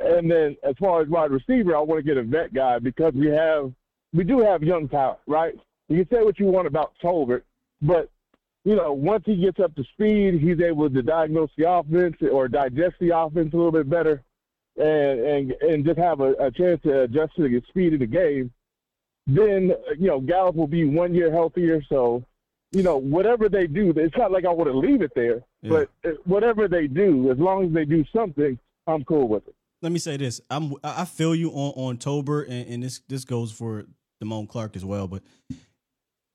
And then as far as wide receiver, I want to get a vet guy because we have we do have young talent, right? You can say what you want about Tolbert, but you know, once he gets up to speed, he's able to diagnose the offense or digest the offense a little bit better, and and and just have a, a chance to adjust to the speed of the game. Then you know, Gallup will be one year healthier. So, you know, whatever they do, it's not like I want to leave it there, Yeah. but uh, whatever they do, as long as they do something, I'm cool with it. Let me say this. I'm I feel you on on Tober, and, and this this goes for Damone Clark as well. But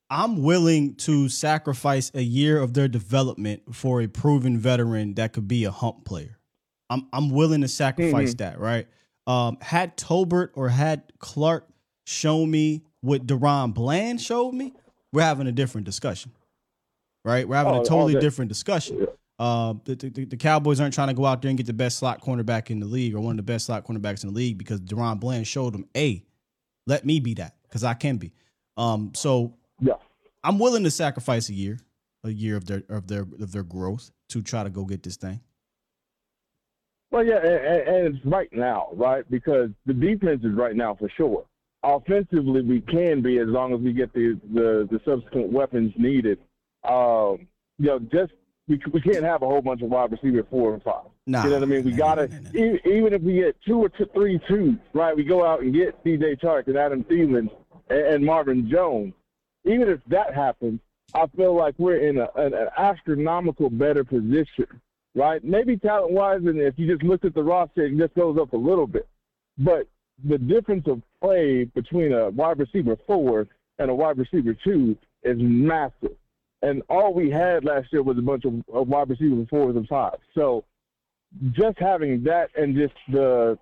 I'm willing to sacrifice a year of their development for a proven veteran that could be a hump player. I'm I'm willing to sacrifice Mhm. that, right? Um, had Tolbert or had Clark show me what DaRon Bland showed me, we're having a different discussion, right? We're having Oh, a totally all different discussion. Um, the, the, the Cowboys aren't trying to go out there and get the best slot cornerback in the league or one of the best slot cornerbacks in the league because DaRon Bland showed them, a, let me be that because I can be. Um, so yeah, I'm willing to sacrifice a year, a year of their of their of their growth to try to go get this thing. Well, yeah, and- and it's right now, right? Because the defense is right now for sure. Offensively, we can be as long as we get the the, the subsequent weapons needed. Um, you know, just we, we can't have a whole bunch of wide receiver four and five. Nah, you know what I mean? We gotta even, even if we get two or two, three twos, right? We go out and get C.J. Chark and Adam Thielen and, and Marvin Jones. Even if that happens, I feel like we're in a, an, an astronomical better position, right? Maybe talent wise, and if you just looked at the roster, it just goes up a little bit. But the difference of play between a wide receiver four and a wide receiver two is massive. And all we had last year was a bunch of, of wide receiver fours and fives. So just having that and just the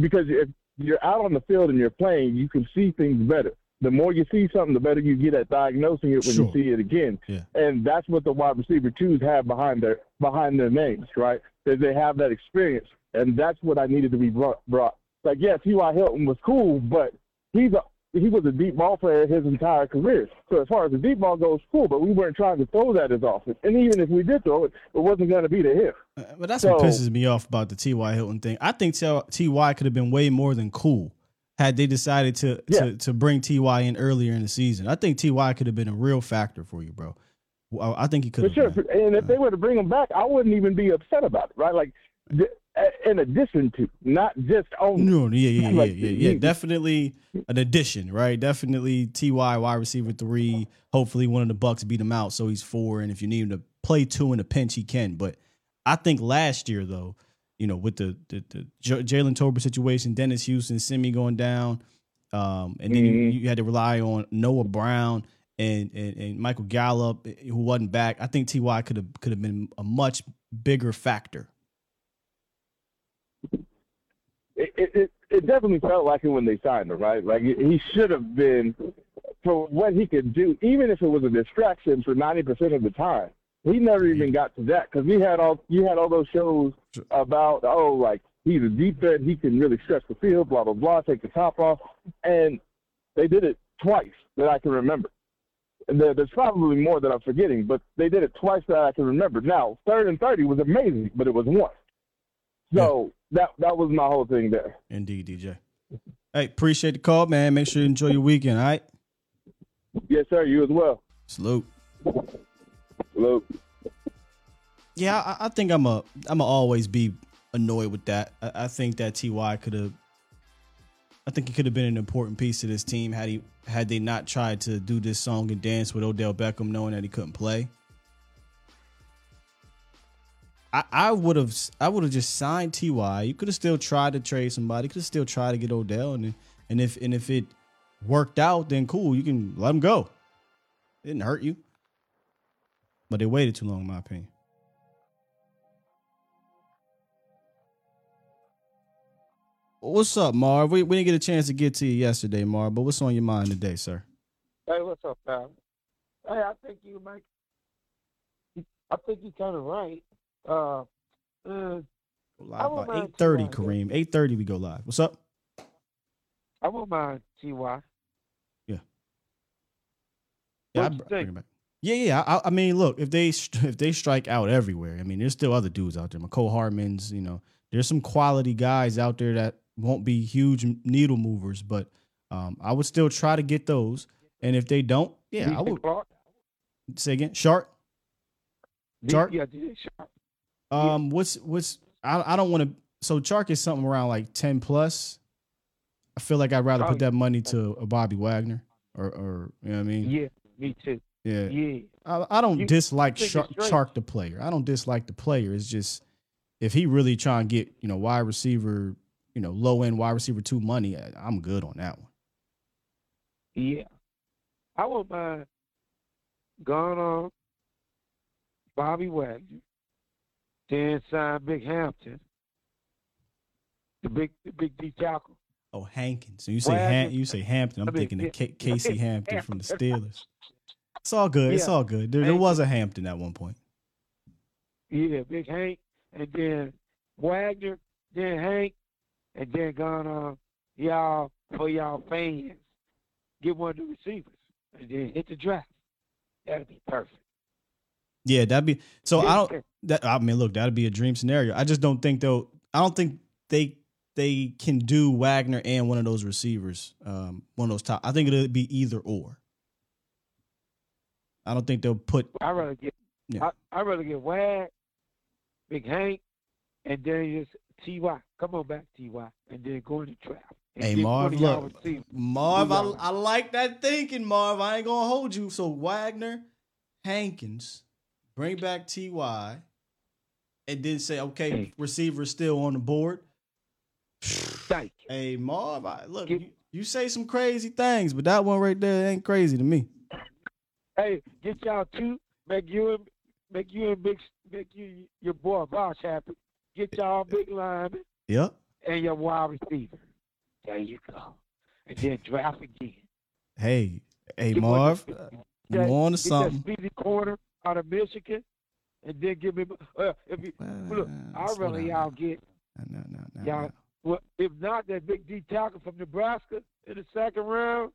because if you're out on the field and you're playing, you can see things better. The more you see something, the better you get at diagnosing it when Sure. you see it again. Yeah. And that's what the wide receiver twos have behind their behind their names, right? That they have that experience, and that's what I needed to be brought. brought. Like, yeah, T.Y. Hilton was cool, but he's a he was a deep ball player his entire career. So as far as the deep ball goes, cool, but we weren't trying to throw that as often. And even if we did throw it, it wasn't going to be to him. Uh, but that's So- what pisses me off about the T.Y. Hilton thing. I think T- T.Y. could have been way more than cool had they decided to to, to bring T.Y. in earlier in the season. I think T.Y. could have been a real factor for you, bro. I think he could For have. sure. And if uh, they were to bring him back, I wouldn't even be upset about it, right? Like, Uh, in addition to, not just only. No, yeah, yeah, yeah, Like, yeah, yeah. he- Definitely an addition, right? Definitely Ty wide receiver three. Hopefully, one of the Bucks beat him out, so he's four. And if you need him to play two in a pinch, he can. But I think last year, though, you know, with the the, the J- Jalen Tolbert situation, Dennis Houston, Simi going down, um, and then you, mm-hmm. you had to rely on Noah Brown and, and and Michael Gallup, eh, who wasn't back. I think Ty could have could have been a much bigger factor. It, it, it, it definitely felt like it when they signed him, right? Like he should have been for what he could do, even if it was a distraction for ninety percent of the time. He never even got to that because we had all you had all those shows about oh like he's a deep threat, he can really stretch the field, blah blah blah, take the top off, and they did it twice that I can remember. And there, there's probably more that I'm forgetting, but they did it twice that I can remember. Now third and thirty was amazing, but it was once. So that that was my whole thing there. Indeed, DJ. Hey, appreciate the call, man. Make sure you enjoy your weekend, all right? Yes, sir. You as well. Salute. Salute. Yeah, I, I think I'm a I'm a always be annoyed with that. I, I think that Ty could have. I think he could have been an important piece to this team had he had they not tried to do this song and dance with Odell Beckham, knowing that he couldn't play. I, I would have I would have just signed Ty. You could have still tried to trade somebody. Could have still tried to get Odell, and and if and if it worked out, then cool. You can let him go. It didn't hurt you, but they waited too long, in my opinion. What's up, Marv? We, we didn't get a chance to get to you yesterday, Marv, but what's on your mind today, sir? Hey, what's up, pal? Hey, I think you make. I think you're kind of right. Uh, uh, Live by eight thirty, Kareem. Eight thirty, we go live. What's up? I won't mind Ty. Yeah. Yeah, I What you br- bring it back. Yeah, yeah. I, I mean, look, if they if they strike out everywhere, I mean, there's still other dudes out there. Mecole Hardman's, you know, there's some quality guys out there that won't be huge needle movers, but um, I would still try to get those. And if they don't, yeah, I would Clark? say again, Sharp. Sharp. Yeah, Sharp. Um, what's what's I I don't want to. So Chark is something around like ten plus. I feel like I'd rather put that money to a Bobby Wagner or or you know what I mean. Yeah, me too. Yeah. Yeah. I, I don't You- dislike think Chark, it's straight. Chark the player. I don't dislike the player. It's just if he really try and get you know wide receiver, you know low end wide receiver two money, I- I'm good on that one. Yeah. I mind going on Bobby Wagner, then sign Big Hampton, the big the big D tackle. Oh Hankins. So you say. Han- you say Hampton. I'm I mean, thinking yeah. of K- Casey Hampton from the Steelers. It's all good. It's all good. There, there was a Hampton at one point. Yeah, Big Hank, and then Wagner, then Hank, and then gone on y'all for y'all fans. Get one of the receivers, and then hit the draft. That'd be perfect. Yeah, that'd be so. I don't. That I mean, look, that'd be a dream scenario. I just don't think they'll. I don't think they they can do Wagner and one of those receivers. Um, one of those top. I think it'll be either or. I don't think they'll put. I rather get Yeah. I I rather get Wag, Big Hank, and then just Ty. Come on back, Ty, and then go in the draft. Hey Marv, look. Marv, I, I like that thinking, Marv. I ain't gonna hold you. So Wagner, Hankins, bring back Ty, and then say, okay, receiver still on the board. Thank Hey Marv, I, look, you, you say some crazy things, but that one right there ain't crazy to me. Hey, get y'all two. Make you and make you and big make you your boy Bosh happy. Get y'all big lineman Yep. and your wide receiver. There you go. And then draft again. Hey, hey, Get Marv, uh, on to something. that speedy corner out of Michigan, and then give me. Uh, if you look, I really slow rather down y'all get No, no, no. y'all. Well, if not that big D tackle from Nebraska in the second round,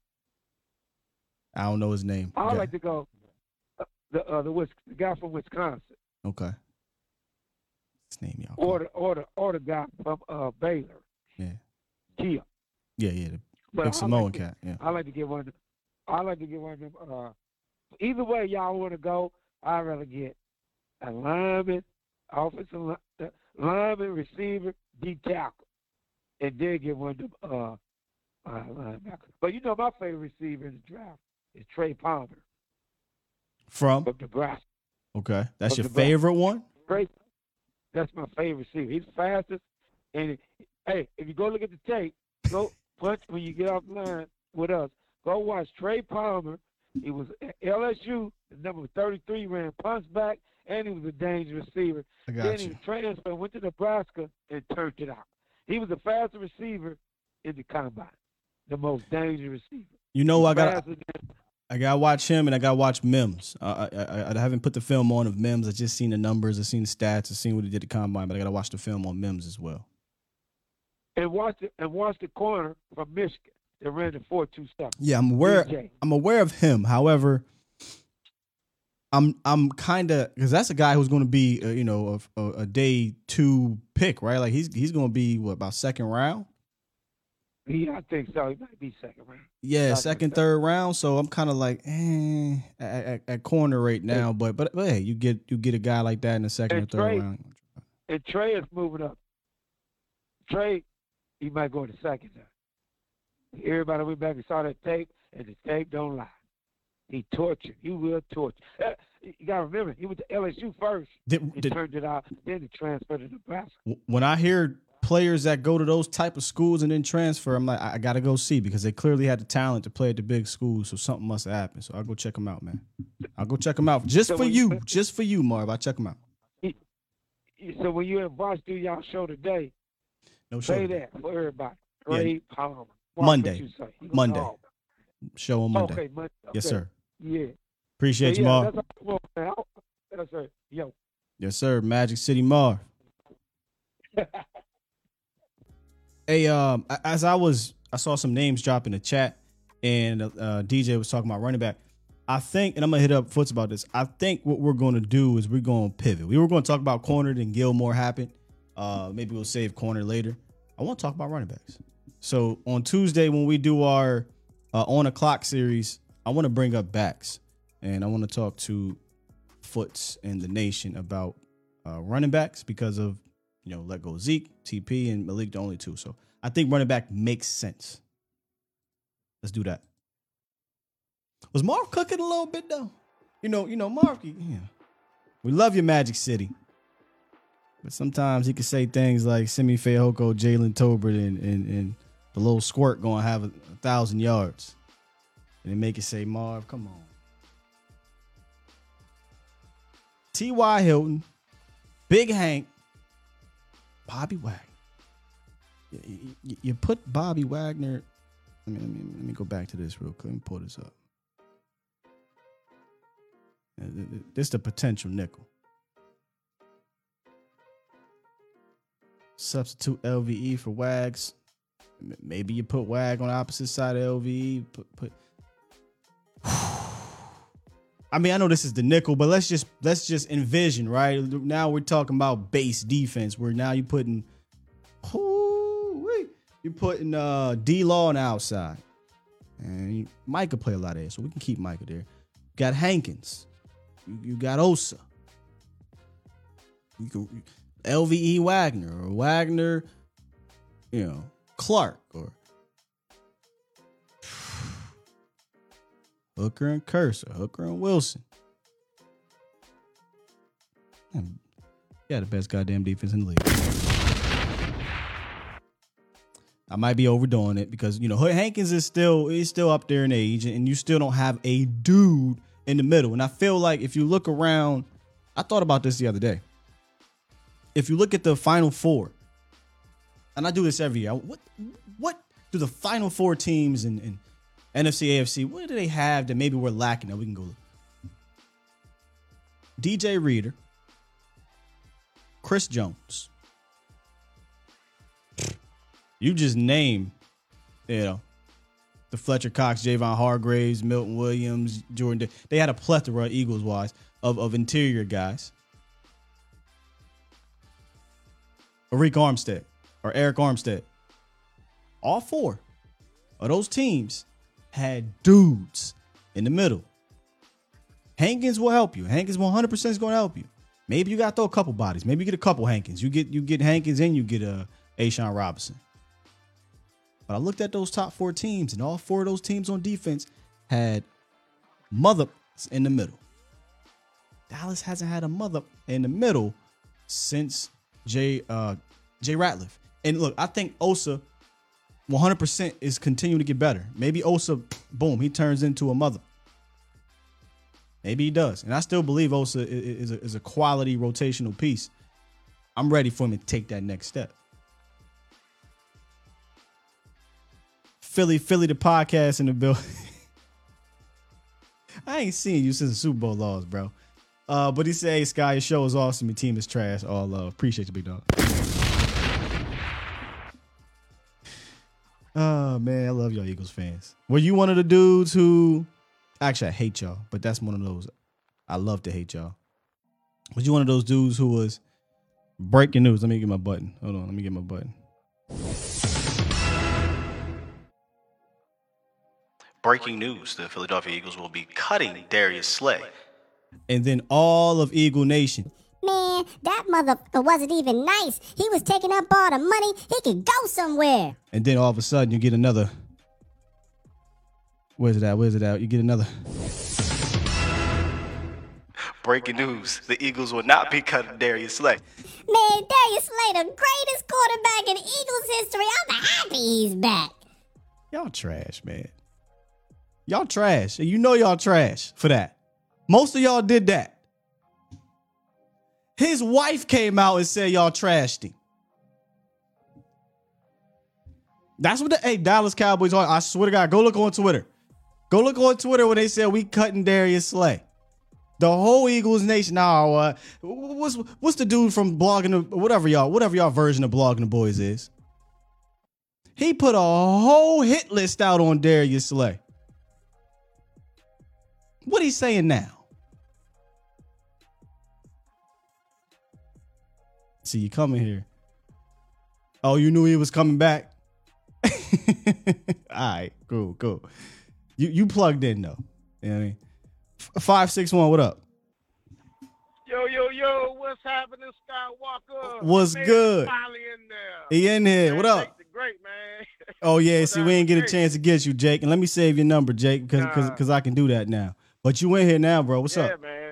I don't know his name. I'd like to go. Uh, the uh, the, the guy from Wisconsin, Okay. His name, y'all. or the or the or the guy from uh, Baylor, Yeah. Kia. Yeah, yeah. The But Samoan like to- cat. Yeah. I like to get one. Of them, I like to get one of them. Uh, either way, y'all want to go. I'd rather get a lineman, offensive uh, lineman, receiver, D tackle, and then get one of them uh, uh, linebackers. But you know, my favorite receiver in the draft is Trey Palmer From? from Nebraska. Okay. That's From your Nebraska. favorite one? Trey, that's my favorite receiver. He's fastest, and hey, if you go look at the tape, go punch when you get off the line with us. Go watch Trey Palmer. He was at LSU, number 33, ran punch back, and he was a dangerous receiver. I got then you. he transferred, went to Nebraska, and turned it out. He was the fastest receiver in the combine, the most dangerous receiver. You know, I got. I gotta watch him and I got to watch Mims. Uh, I, I I haven't put the film on of Mims. I just seen the numbers. I seen the stats. I seen what he did at the combine, but I got to watch the film on Mims as well. and watch the and watch the corner from Michigan that ran the four two. Yeah, I'm aware. DJ. I'm aware of him. However, I'm I'm kind of because that's a guy who's going to be uh, you know a, a, a day two pick, right? Like he's he's going to be what about second round? Yeah, I think so. He might be second round. Yeah, Second, second, third round. So I'm kind of like eh, at, at, at corner right now. But, but but hey, you get you get a guy like that in the second or third Trey- round. And Trey is moving up. Trey, he might go to second now. Everybody went back and saw that tape, and the tape don't lie. He tortured. He will torture. Uh, You gotta remember, he went to LSU first. Did- he did- turned it out. Then he transferred to Nebraska. when I hear players that go to those type of schools and then transfer, I'm like, I, got to go see because they clearly had the talent to play at the big schools. So something must have happened. So I'll go check them out, man. I'll go check them out just So for you, you- just for you, Marv. I'll check them out. So when you and Vosh do y'all show today, No show. say that for everybody. Yeah. Trey Palmer. Monday. you say. He gonna Monday. Show on Monday. Okay, Monday. Yes, sir. Yeah. Appreciate So, you, yeah, Marv. That's all, well, yes, sir. Yo. Yes, sir. Magic City Marv. hey, um, as I was, I saw some names drop in the chat, and uh, DJ was talking about running back. I think, and I'm gonna hit up Foots about this. I think what we're gonna do is we're gonna pivot. We were gonna talk about corner, then Gilmore happened. Uh, maybe we'll save corner later. I want to talk about running backs. So on Tuesday when we do our uh, on a clock series, I want to bring up backs, and I want to talk to Foots and the nation about uh, running backs because of you know let go Zeke, TP, and Malik the only two. So I think running back makes sense. Let's do that. Was Marv cooking a little bit though? You know, you know Marv. Yeah, we love your Magic City, but sometimes he could say things like Simi Fehoko, Jalen Tolbert, and, and and the little squirt going to have a, a thousand yards, and make it say Marv, come on. T.Y. Hilton, Big Hank, Bobby Wagner. You, you- you put Bobby Wagner. Let me, let me let me go back to this real quick. Me pull this up. Uh, th- th- This the potential nickel. Substitute LVE for Wags. Maybe you put Wag on the opposite side of LVE. Put put. I mean, I know this is the nickel, but let's just let's just envision, right? Now we're talking about base defense, where now you're putting, you're putting uh D Law on the outside, and you, Mike could play a lot of it, so we can keep Micah there. Got Hankins, you, you got Osa, you can LVE Wagner or Wagner, you know Clark or Hooker and Cursor, Hooker and Wilson. Yeah, the best goddamn defense in the league. I might be overdoing it because you know Hankins is still he's still up there in age, and you still don't have a dude in the middle. And I feel like if you look around, I thought about this the other day. If you look at the final four, and I do this every year, what what through the final four teams in, in NFC, AFC. What do they have that maybe we're lacking that we can go? DJ Reader, Chris Jones. You just name, you know, the Fletcher Cox, Javon Hargraves, Milton Williams, Jordan. Da- They had a plethora, Eagles wise, of, of interior guys. Arik Armstead or Eric Armstead. All four of those teams had dudes in the middle. Hankins will help you. Hankins 100% is going to help you. Maybe you got to throw a couple bodies. Maybe you get a couple Hankins. You get you get Hankins and you get a uh, A'Shawn Robinson. But I looked at those top four teams, and all four of those teams on defense had mother in the middle. Dallas hasn't had a mother in the middle since Jay uh, Jay Ratliff. And look, I think Osa 100% is continuing to get better. Maybe Osa, boom, he turns into a mother. Maybe he does. And I still believe Osa is a, is a quality rotational piece. I'm ready for him to take that next step. Philly, Philly, the podcast in the bill. I ain't seen you since the Super Bowl loss, bro. Uh, but he said, hey, Sky, your show is awesome. Your team is trash. All love. Appreciate you, big dog. Oh, man. I love y'all Eagles fans. Were you one of the dudes who. Actually, I hate y'all, but that's one of those. I love to hate y'all. Was you one of those dudes who was breaking news? Let me get my button. Hold on. Let me get my button. Breaking news: The Philadelphia Eagles will be cutting Darius Slay. And then all of Eagle Nation. Man, that motherfucker wasn't even nice. He was taking up all the money. He could go somewhere. And then all of a sudden you get another. Where's it at? Where's it at? You get another. Breaking news: The Eagles will not be cutting Darius Slay. Man, Darius Slay, the greatest quarterback in Eagles history. I'm happy he's back. Y'all trash, man. Y'all trash. And you know y'all trash for that. Most of y'all did that. His wife came out and said y'all trashed him. That's what the hey Dallas Cowboys are. I swear to God, go look on Twitter. Go look on Twitter when they said we cutting Darius Slay. The whole Eagles nation. Now, uh, what's what's the dude from blogging the whatever y'all whatever y'all version of blogging the boys is? He put a whole hit list out on Darius Slay. What he saying now? See, you coming here. Oh, you knew he was coming back. All right, cool, cool. You you plugged in though. You know what I mean? F- Five six one. What up? Yo, yo, yo, what's happening, Skywalker? What's Man, good? Finally in there. He in here. What up? Great, man. Oh yeah. See, we ain't get a chance to get you, Jake. And let me save your number, Jake, because because because I can do that now. But you in here now, bro. What's yeah, up? man.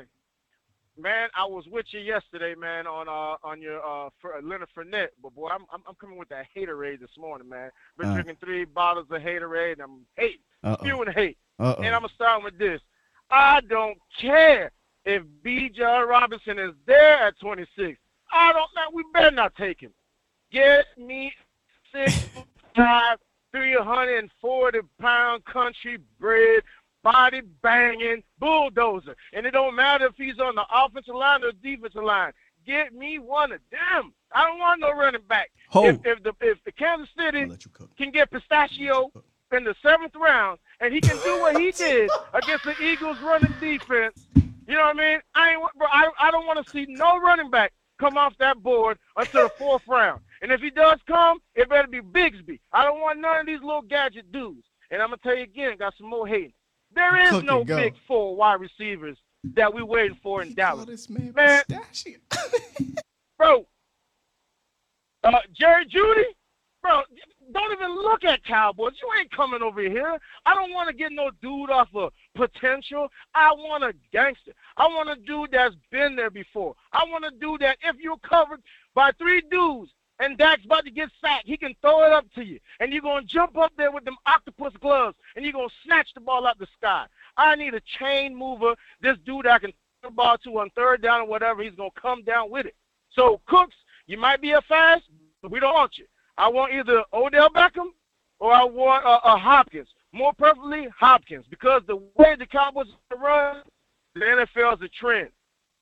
Man, I was with you yesterday, man, on uh on your uh for Leonard Fournette, but boy, I'm I'm, I'm coming with that haterade this morning, man. Been Uh. drinking three bottles of haterade, and I'm hate, Uh-oh. spewing hate. Uh-oh. And I'm gonna start with this. I don't care if Bijan Robinson is there at 26. I don't know. We better not take him. Get me six five, 340 pound country bred, body banging bulldozer. And it don't matter if he's on the offensive line or defensive line. Get me one of them. I don't want no running back. Ho. If, if the if the Kansas City can get Pistachio in the seventh round and he can do what he did against the Eagles running defense, you know what I mean? I ain't bro, I I don't want to see no running back come off that board until the fourth round. And if he does come, it better be Bigsby. I don't want none of these little gadget dudes. And I'm gonna tell you again, got some more hating. There is Cook no big four wide receivers that we waiting for in Dallas. this man, bro, uh, Jerry Jeudy, bro, don't even look at Cowboys. You ain't coming over here. I don't want to get no dude off of potential. I want a gangster. I want a dude that's been there before. I want a dude that if you're covered by three dudes and Dak's about to get sacked, he can throw it up to you. And you're going to jump up there with them octopus gloves and you're going to snatch the ball out the sky. I need a chain mover, this dude I can throw the ball to on third down or whatever. He's going to come down with it. So, Cooks, you might be a fast, but we don't want you. I want either Odell Beckham or I want uh, uh, Hopkins. More preferably Hopkins because the way the Cowboys run, the NFL is a trend,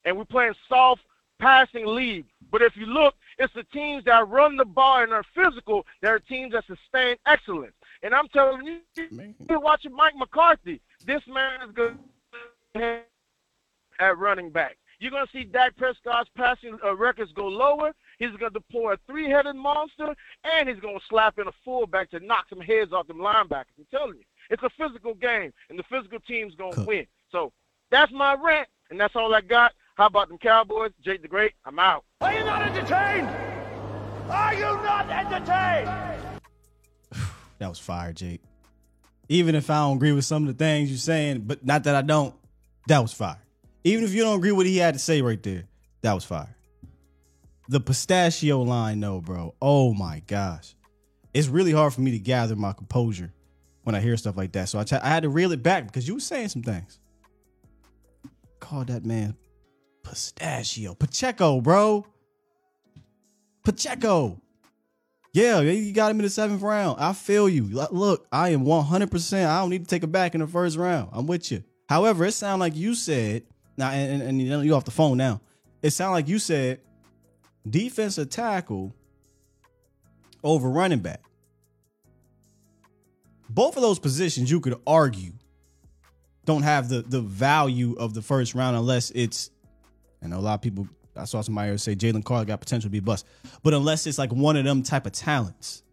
and we're playing soft passing league. But if you look, it's the teams that run the ball and are physical that are teams that sustain excellence. And I'm telling you, you're watching Mike McCarthy. This man is good at running back. You're going to see Dak Prescott's passing uh, records go lower. He's going to deploy a three-headed monster, and he's going to slap in a fullback to knock some heads off them linebackers. I'm telling you, it's a physical game, and the physical team's going to win. So that's my rant, and that's all I got. How about them Cowboys? Jake the Great, I'm out. Are you not entertained? Are you not entertained? That was fire, Jake. Even if I don't agree with some of the things you're saying, but not that I don't, that was fire. Even if you don't agree with what he had to say right there, that was fire. The pistachio line, though, bro. Oh my gosh. It's really hard for me to gather my composure when I hear stuff like that. So I, t- I had to reel it back because you were saying some things. Call that man pistachio. Pacheco, bro. Pacheco. Yeah, you got him in the seventh round. I feel you. Look, I am 100%. I don't need to take it back in the first round. I'm with you. However, it sounded like you said, now, and, and, and you off the phone now. It sounded like you said defensive tackle over running back. Both of those positions, you could argue, don't have the the value of the first round unless it's. Know a lot of people. I saw somebody say Jalen Carter got potential to be bust, but unless it's like one of them type of talents.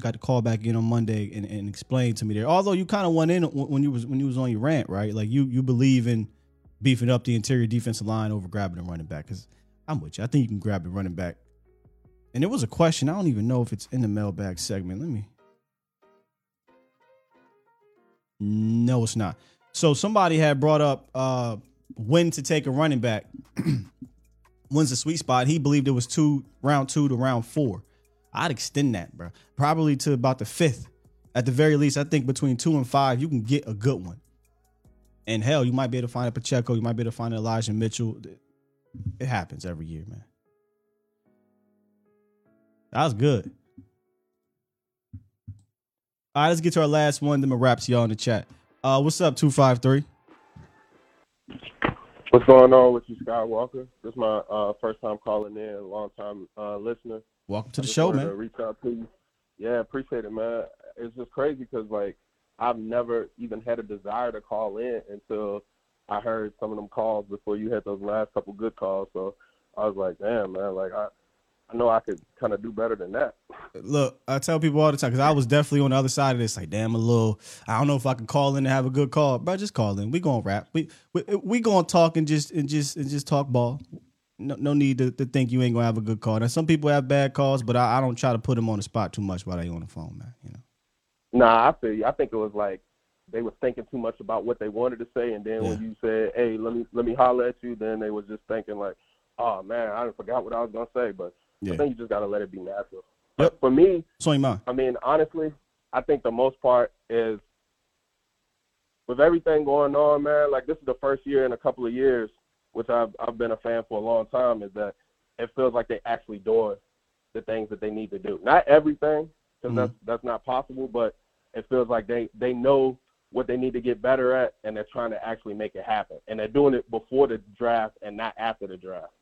Got to call back in on Monday and, and explain to me there. Although you kind of went in when you was when you was on your rant, right? Like you you believe in beefing up the interior defensive line over grabbing a running back. Because I'm with you. I think you can grab the running back. And there was a question. I don't even know if it's in the mailbag segment. Let me. No, it's not. So somebody had brought up uh when to take a running back. When's the sweet spot? He believed it was two round two to round four. I'd extend that, bro. Probably to about the fifth. At the very least, I think between two and five, you can get a good one. And hell, you might be able to find a Pacheco. You might be able to find Elijah Mitchell. It happens every year, man. That was good. All right, let's get to our last one. Then we'll wrap y'all in the chat. Uh, what's up, two five three? What's going on with you, Skywalker? This is my uh, first time calling in, long time uh, listener. Welcome to the show, man. To reach out to you. Yeah, appreciate it, man. It's just crazy because like I've never even had a desire to call in until I heard some of them calls before you had those last couple good calls. So I was like, damn, man, like I, I know I could kind of do better than that. Look, I tell people all the time because I was definitely on the other side of this. Like, damn, a little. I don't know if I can call in and have a good call, bro. Just call in. We gonna rap. We we, we gonna talk and just and just and just talk ball. No, no need to, to think you ain't gonna have a good call. Now, some people have bad calls, but I, I don't try to put them on the spot too much while they on the phone, man. You know. Nah, I feel you. I think it was like they were thinking too much about what they wanted to say, and then when you said, "Hey, let me let me holler at you," then they was just thinking like, "Oh man, I forgot what I was gonna say." But Yeah. I think you just gotta let it be natural. But for me, So you mind. I mean, honestly, I think the most part is with everything going on, man. Like this is the first year in a couple of years, which I've I've been a fan for a long time. Is that it feels like they actually doing the things that they need to do. Not everything, because mm-hmm. that's that's not possible, but it feels like they they know what they need to get better at, and they're trying to actually make it happen. And they're doing it before the draft and not after the draft.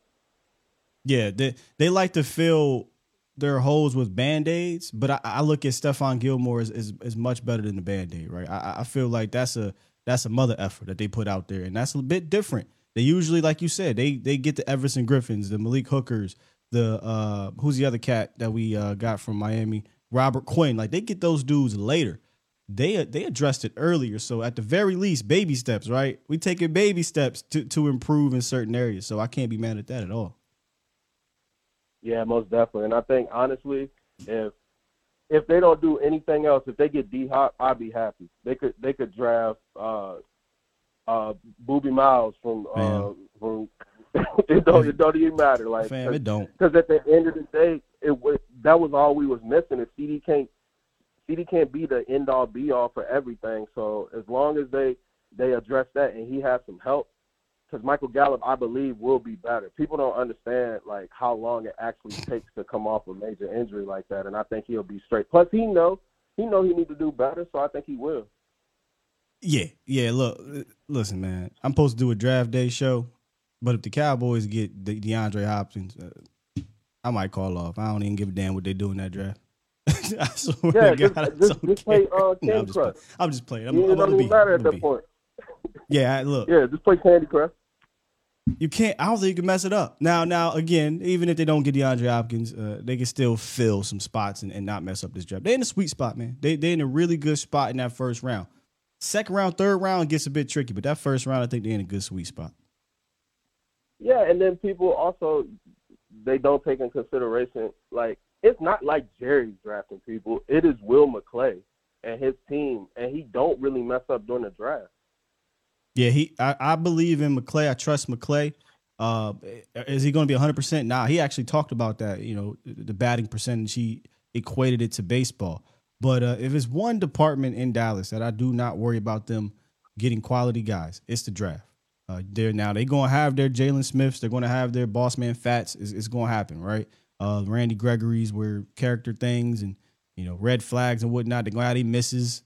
Yeah, they they like to fill their holes with band aids, but I, I look at Stephon Gilmore as, as as much better than the band aid, right? I, I feel like that's a that's a mother effort that they put out there, and that's a bit different. They usually, like you said, they they get the Everson Griffens, the Malik Hookers, the uh who's the other cat that we uh got from Miami, Robert Quinn. Like they get those dudes later. They they addressed it earlier, so at the very least, baby steps, right? We taking baby steps to to improve in certain areas, so I can't be mad at that at all. Yeah, most definitely. And I think honestly, if if they don't do anything else, if they get D Hop, I'd be happy. They could they could draft uh uh Boobie Miles from uh from it don't it don't even matter. Like Fam, it don't. because at the end of the day, it was that was all we was missing. Is CeeDee can't CeeDee can't be the end all be all for everything. So as long as they they address that and he has some help because Michael Gallup, I believe, will be better. People don't understand like how long it actually takes to come off a major injury like that, and I think he'll be straight. Plus, he know he know he need to do better, so I think he will. Yeah, yeah. Look, listen, man. I'm supposed to do a draft day show, but if the Cowboys get De- DeAndre Hopkins, uh, I might call off. I don't even give a damn what they do in that draft. I swear Yeah, to just, God, I just, don't just play uh, No, Candy I'm just. I'm just playing. I'm, You- I'm gonna be- matter I'm at that be. point. Yeah, I- look. Yeah, just play Candy Crush. You can't. I don't think you can mess it up. Now, now again, even if they don't get DeAndre Hopkins, uh, they can still fill some spots and, and not mess up this draft. They're in a sweet spot, man. They they're in a really good spot in that first round. Second round, third round gets a bit tricky, but that first round, I think they're in a good sweet spot. Yeah, and then people also they don't take in consideration like it's not like Jerry's drafting people. It is Will McClay and his team, and he don't really mess up during the draft. Yeah, he. I, I believe in McClay. I trust McClay. Uh, is he going to be 100? percent Nah, he actually talked about that. You know, the batting percentage. He equated it to baseball. But uh, if it's one department in Dallas that I do not worry about them getting quality guys, it's the draft. Uh, they're now they're going to have their Jaylon Smiths. They're going to have their boss man Fats. It's, it's going to happen, right? Uh, Randy Gregory's where character things and you know red flags and whatnot. They're going to have misses.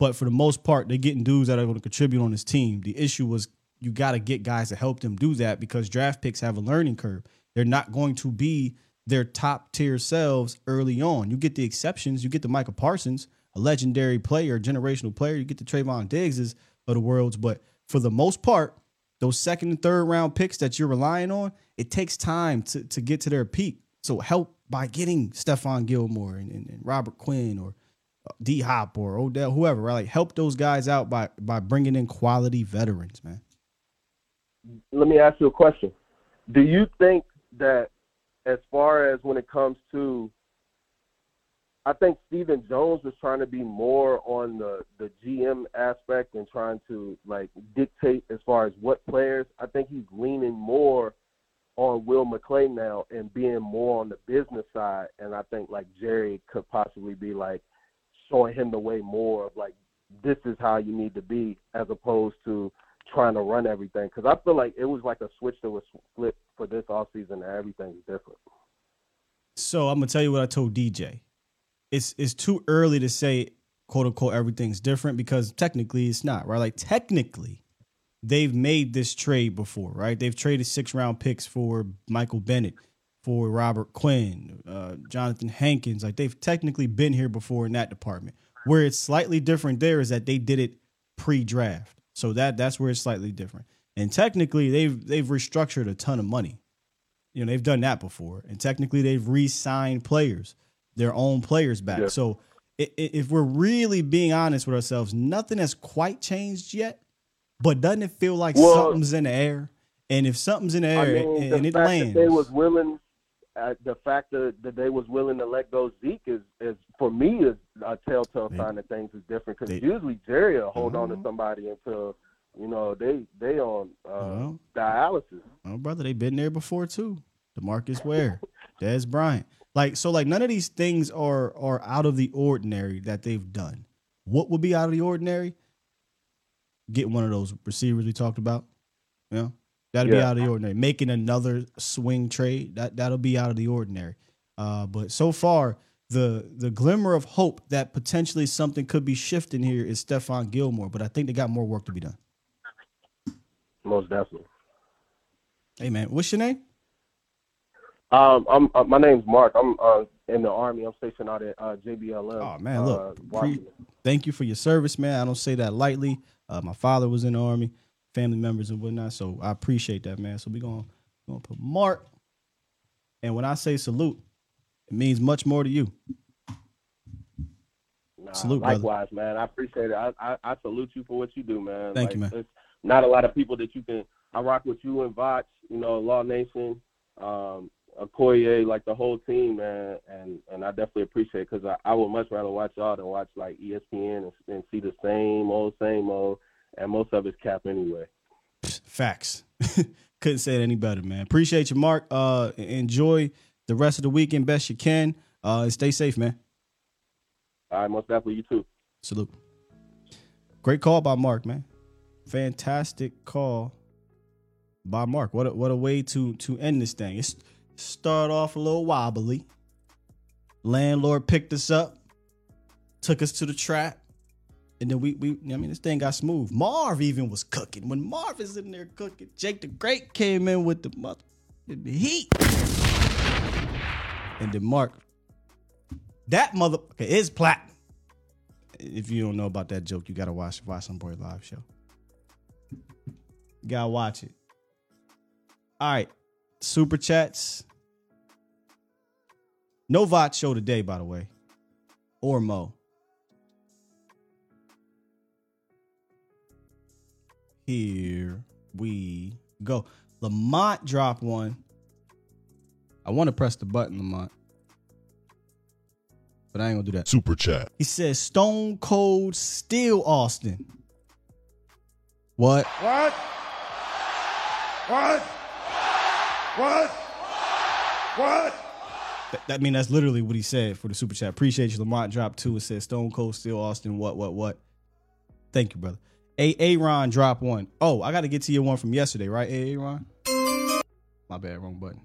But for the most part, they're getting dudes that are going to contribute on this team. The issue was you got to get guys to help them do that because draft picks have a learning curve. They're not going to be their top tier selves early on. You get the exceptions. You get the Micah Parsons, a legendary player, generational player. You get the Trevon Diggses of the worlds. But for the most part, those second and third round picks that you're relying on, it takes time to, to get to their peak. So help by getting Stephon Gilmore and, and, and Robert Quinn or D Hop or Odell, whoever, right? Like help those guys out by by bringing in quality veterans, man. Let me ask you a question. Do you think that as far as when it comes to I think Stephen Jones was trying to be more on the the GM aspect and trying to like dictate as far as what players. I think he's leaning more on Will McClay now and being more on the business side. And I think like Jerry could possibly be like showing him the way more of like this is how you need to be as opposed to trying to run everything. Because I feel like it was like a switch that was flipped for this offseason and everything's different. So I'm gonna tell you what I told DJ. It's it's too early to say quote unquote everything's different because technically it's not, right? Like technically, they've made this trade before, right? They've traded six round picks for Michael Bennett, for Robert Quinn, uh, Johnathan Hankins. Like they've technically been here before in that department. Where it's slightly different there is that they did it pre-draft. So that that's where it's slightly different. And technically they've they've restructured a ton of money. You know, they've done that before. And technically they've re-signed players, their own players back. Yeah. So i- i- if we're really being honest with ourselves, nothing has quite changed yet. But doesn't it feel like Well- something's in the air? And if something's in the I air mean, and, the and it lands, they was willing, the fact that, that they was willing to let go Zeke is, is for me is a telltale sign that things is different. Because usually Jerry will hold on to somebody until you know they they on uh, Well. dialysis. Oh, brother, they've been there before too. Demarcus Ware, Dez Bryant. Like so, like none of these things are are out of the ordinary that they've done. What would be out of the ordinary? Get one of those receivers we talked about. You know, that'd be out of the ordinary. Making another swing trade that that'll be out of the ordinary. Uh, but so far, the the glimmer of hope that potentially something could be shifting here is Stephon Gilmore. But I think they got more work to be done. Most definitely. Hey man, what's your name? Um, I'm uh, my name's Mark. I'm uh, in the army. I'm stationed out at uh, JBLM. Oh man, look, uh, pre- thank you for your service, man. I don't say that lightly. Uh, my father was in the army, family members and whatnot, so I appreciate that, man. So we gonna gonna put Mark, and when I say salute, it means much more to you. Nah, Salute, brother. likewise, man. I appreciate it. I, I I salute you for what you do, man. Thank you, man. Not a lot of people that you can. I rock with you and Vox, you know, Law Nation, um, Okoye, like the whole team, man. And and I definitely appreciate it because I, I would much rather watch y'all than watch like ESPN and, and see the same old, same old, and most of it's cap anyway. Facts. Couldn't say it any better, man. Appreciate you, Mark. Uh, enjoy the rest of the weekend best you can. Uh, and stay safe, man. All right, most definitely you too. Salute. Great call by Mark, man. Fantastic call by Mark. What a, what a way to to end this thing. It's start off a little wobbly. Landlord picked us up, took us to the trap, and then we we I mean this thing got smooth. Marv even was cooking. When Marv is in there cooking, Jake the Great came in with the mother the heat. And then Mark, that mother is platinum. If you don't know about that joke, you gotta watch watch some boy live show. You gotta watch it. All right, super chats. No VOT show today, by the way, or Mo. Here we go. Lamont dropped one. I want to press the button, Lamont. But I ain't gonna do that. Super chat. He says Stone Cold Steel Austin. What? What? What? What? What? That, I mean, that's literally what he said for the super chat. Appreciate you. Lamont dropped two. It says Stone Cold Steel Austin. What? What? What? Thank you, brother. A Aaron drop one. Oh, I got to get to your one from yesterday, right? A Aaron. My bad, wrong button.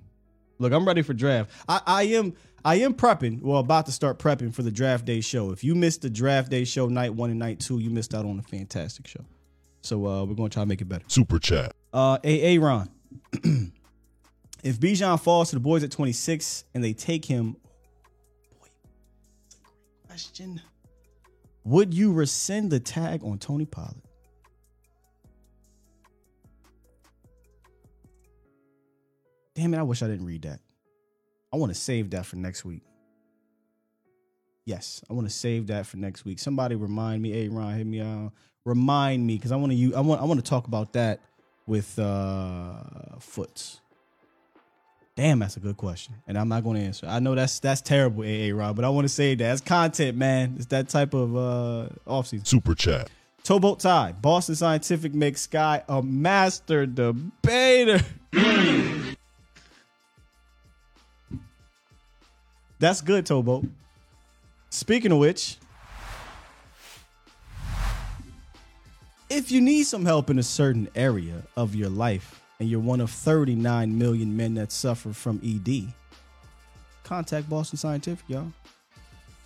Look, I'm ready for draft. I, I am I am prepping. Well, about to start prepping for the draft day show. If you missed the draft day show night one and night two, you missed out on a fantastic show. So uh, we're gonna try to make it better. Super chat. Uh, A Ron. if Bijan falls to the boys at 26 and they take him, boy, that's a great question. Would you rescind the tag on Tony Pollard? Damn it, I wish I didn't read that. I want to save that for next week. Yes, I want to save that for next week. Somebody remind me, hey Ron, hit me out. Remind me, because I want to use I want I want to talk about that with uh Foots. Damn, that's a good question. And I'm not going to answer. I know that's that's terrible, AA Rob, but I want to say that. That's content, man. It's that type of uh offseason. Super chat. Towboat Tie, Boston Scientific makes Sky a master debater. That's good, Tobo. Speaking of which, if you need some help in a certain area of your life and you're one of 39 million men that suffer from ED, contact Boston Scientific, y'all.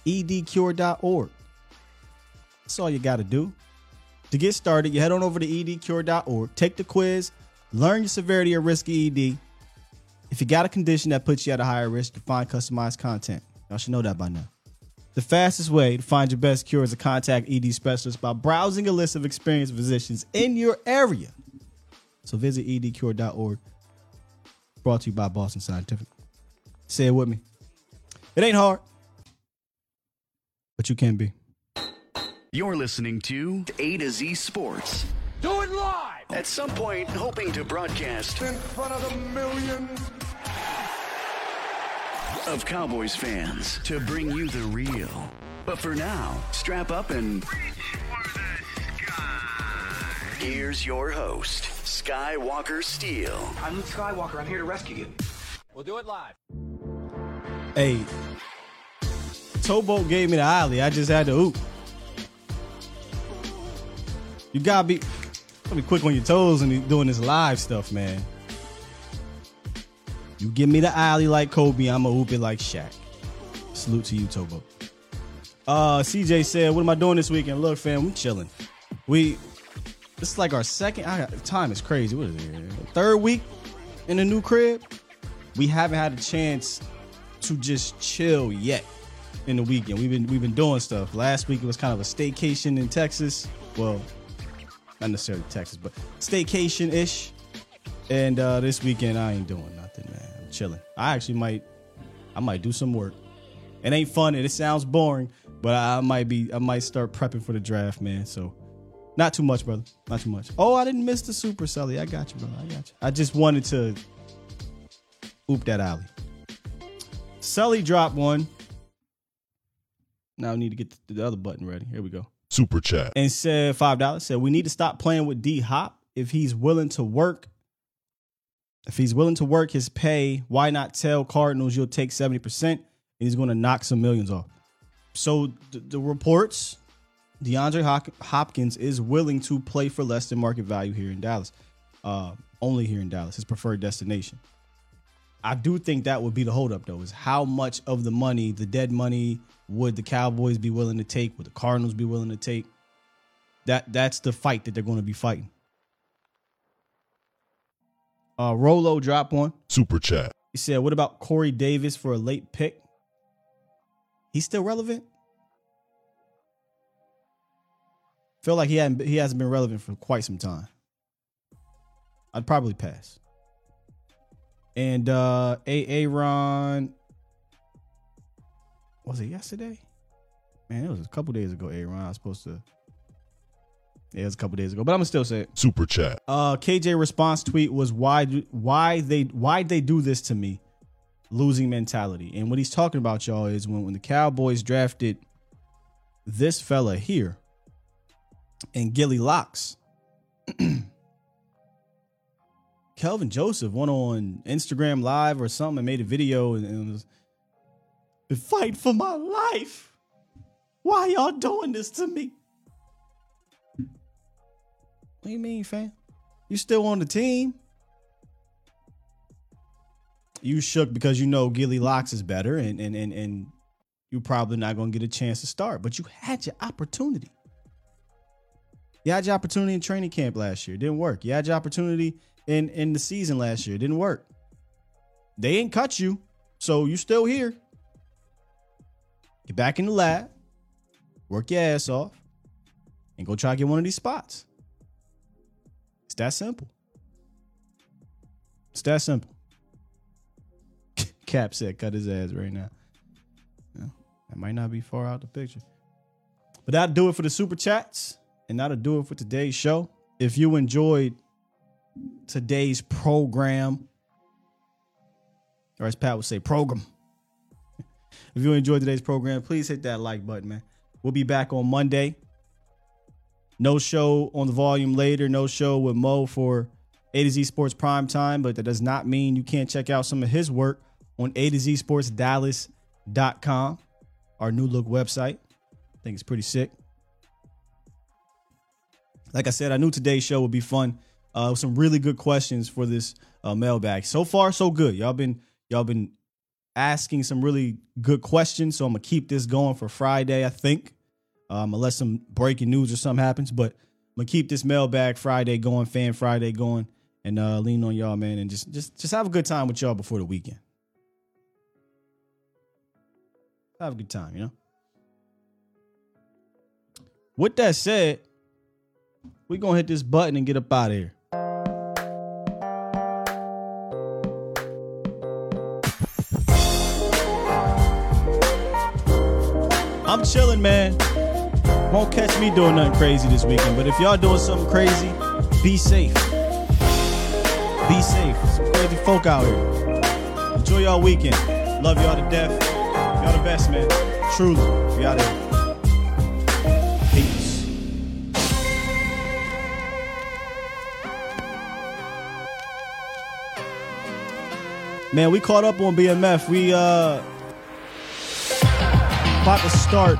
edcure.org. That's all you got to do. To get started, you head on over to edcure.org, take the quiz, learn your severity or risk of ED. If you got a condition that puts you at a higher risk, you find customized content. Y'all should know that by now. The fastest way to find your best cure is to contact ED specialists by browsing a list of experienced physicians in your area. So visit edcure.org. Brought to you by Boston Scientific. Say it with me. It ain't hard, but you can be. You're listening to A to Z Sports. Do it live! At some point, hoping to broadcast In front of the millions. of Cowboys fans to bring you the real. But for now, strap up and. Here's your host, Skywalker Steele. I'm Luke Skywalker. I'm here to rescue you. We'll do it live. Hey, Towboat gave me the alley. I just had to oop. You gotta be, gotta be quick on your toes and doing this live stuff, man. You give me the alley like Kobe, I'ma oop it like Shaq. Salute to you, Towboat. Uh, CJ said, "What am I doing this weekend?" Look, fam, we chilling. We this is like our second. I, time is crazy. What is it? Third week in the new crib. We haven't had a chance to just chill yet in the weekend. We've been we've been doing stuff. Last week it was kind of a staycation in Texas. Well, not necessarily Texas, but staycation ish. And uh, this weekend I ain't doing nothing, man. I'm chilling. I actually might I might do some work. It ain't fun and it sounds boring, but I might be I might start prepping for the draft, man. So not too much, brother. Not too much. Oh, I didn't miss the super Sully. I got you, brother. I got you. I just wanted to oop that alley. Sully dropped one. Now I need to get the other button ready. Here we go. Super chat. And said five dollars. Said we need to stop playing with D Hop. If he's willing to work, if he's willing to work his pay, why not tell Cardinals you'll take 70% and he's going to knock some millions off? So the, the reports, DeAndre Hop- Hopkins is willing to play for less than market value here in Dallas. Uh, only here in Dallas, his preferred destination. I do think that would be the holdup, though, is how much of the money, the dead money, would the Cowboys be willing to take? Would the Cardinals be willing to take? That that's the fight that they're going to be fighting. Uh, Rolo drop one. Super chat. He said, "What about Corey Davis for a late pick? He's still relevant. Feel like he hadn't he hasn't been relevant for quite some time. I'd probably pass. And uh A Aaron was it yesterday? Man, it was a couple days ago. Aaron, I was supposed to. Yeah, it was a couple days ago, but I'm gonna still say it. Super chat. Uh, KJ response tweet was why do- why they why they do this to me, losing mentality. And what he's talking about, y'all, is when when the Cowboys drafted this fella here, and Gilly Locks. Kelvin Joseph went on Instagram Live or something and made a video and, and was "The fight for my life. Why y'all doing this to me? What do you mean, fam? You still on the team? You shook because you know Gilly Locks is better and and and and you're probably not gonna get a chance to start, but you had your opportunity. You had your opportunity in training camp last year. Didn't work. You had your opportunity in in the season last year. Didn't work. They ain't cut you, so you still here. Get back in the lab, work your ass off, and go try to get one of these spots. It's that simple. It's that simple. Cap said cut his ass right now. Yeah, that might not be far out the picture. But that'll do it for the super chats. And that'll do it for today's show. If you enjoyed today's program, or as Pat would say, program. If you enjoyed today's program, please hit that like button, man. We'll be back on Monday. No show on the volume later. No show with Mo for A to Z Sports Prime Time, but that does not mean you can't check out some of his work on A to Z Sports Dallas.com, our new look website. I think it's pretty sick. Like I said, I knew today's show would be fun. Uh, some really good questions for this uh, mailbag. So far, so good. Y'all been y'all been asking some really good questions. So I'm gonna keep this going for Friday. I think, um, unless some breaking news or something happens. But I'm gonna keep this mailbag Friday going, Fan Friday going, and uh, lean on y'all, man, and just just just have a good time with y'all before the weekend. Have a good time, you know. With that said, we're gonna hit this button and get up out of here. I'm chilling, man. Won't catch me doing nothing crazy this weekend, but if y'all doing something crazy, be safe. Be safe. Some crazy folk out here. Enjoy y'all weekend. Love y'all to death. Y'all the best, man. Truly. We out here. Peace. Man, we caught up on BMF. We uh about to start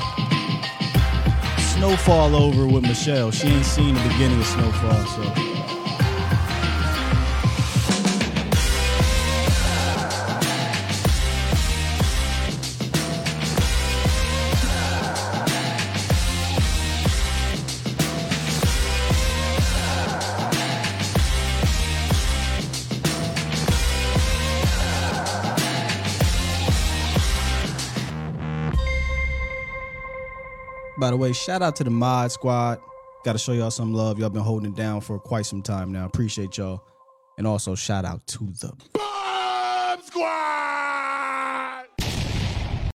Snowfall over with Michelle. She ain't seen the beginning of Snowfall, so way, shout out to the Mod Squad. Got to show y'all some love. Y'all been holding down for quite some time now. Appreciate y'all. And also shout out to the Bomb Squad!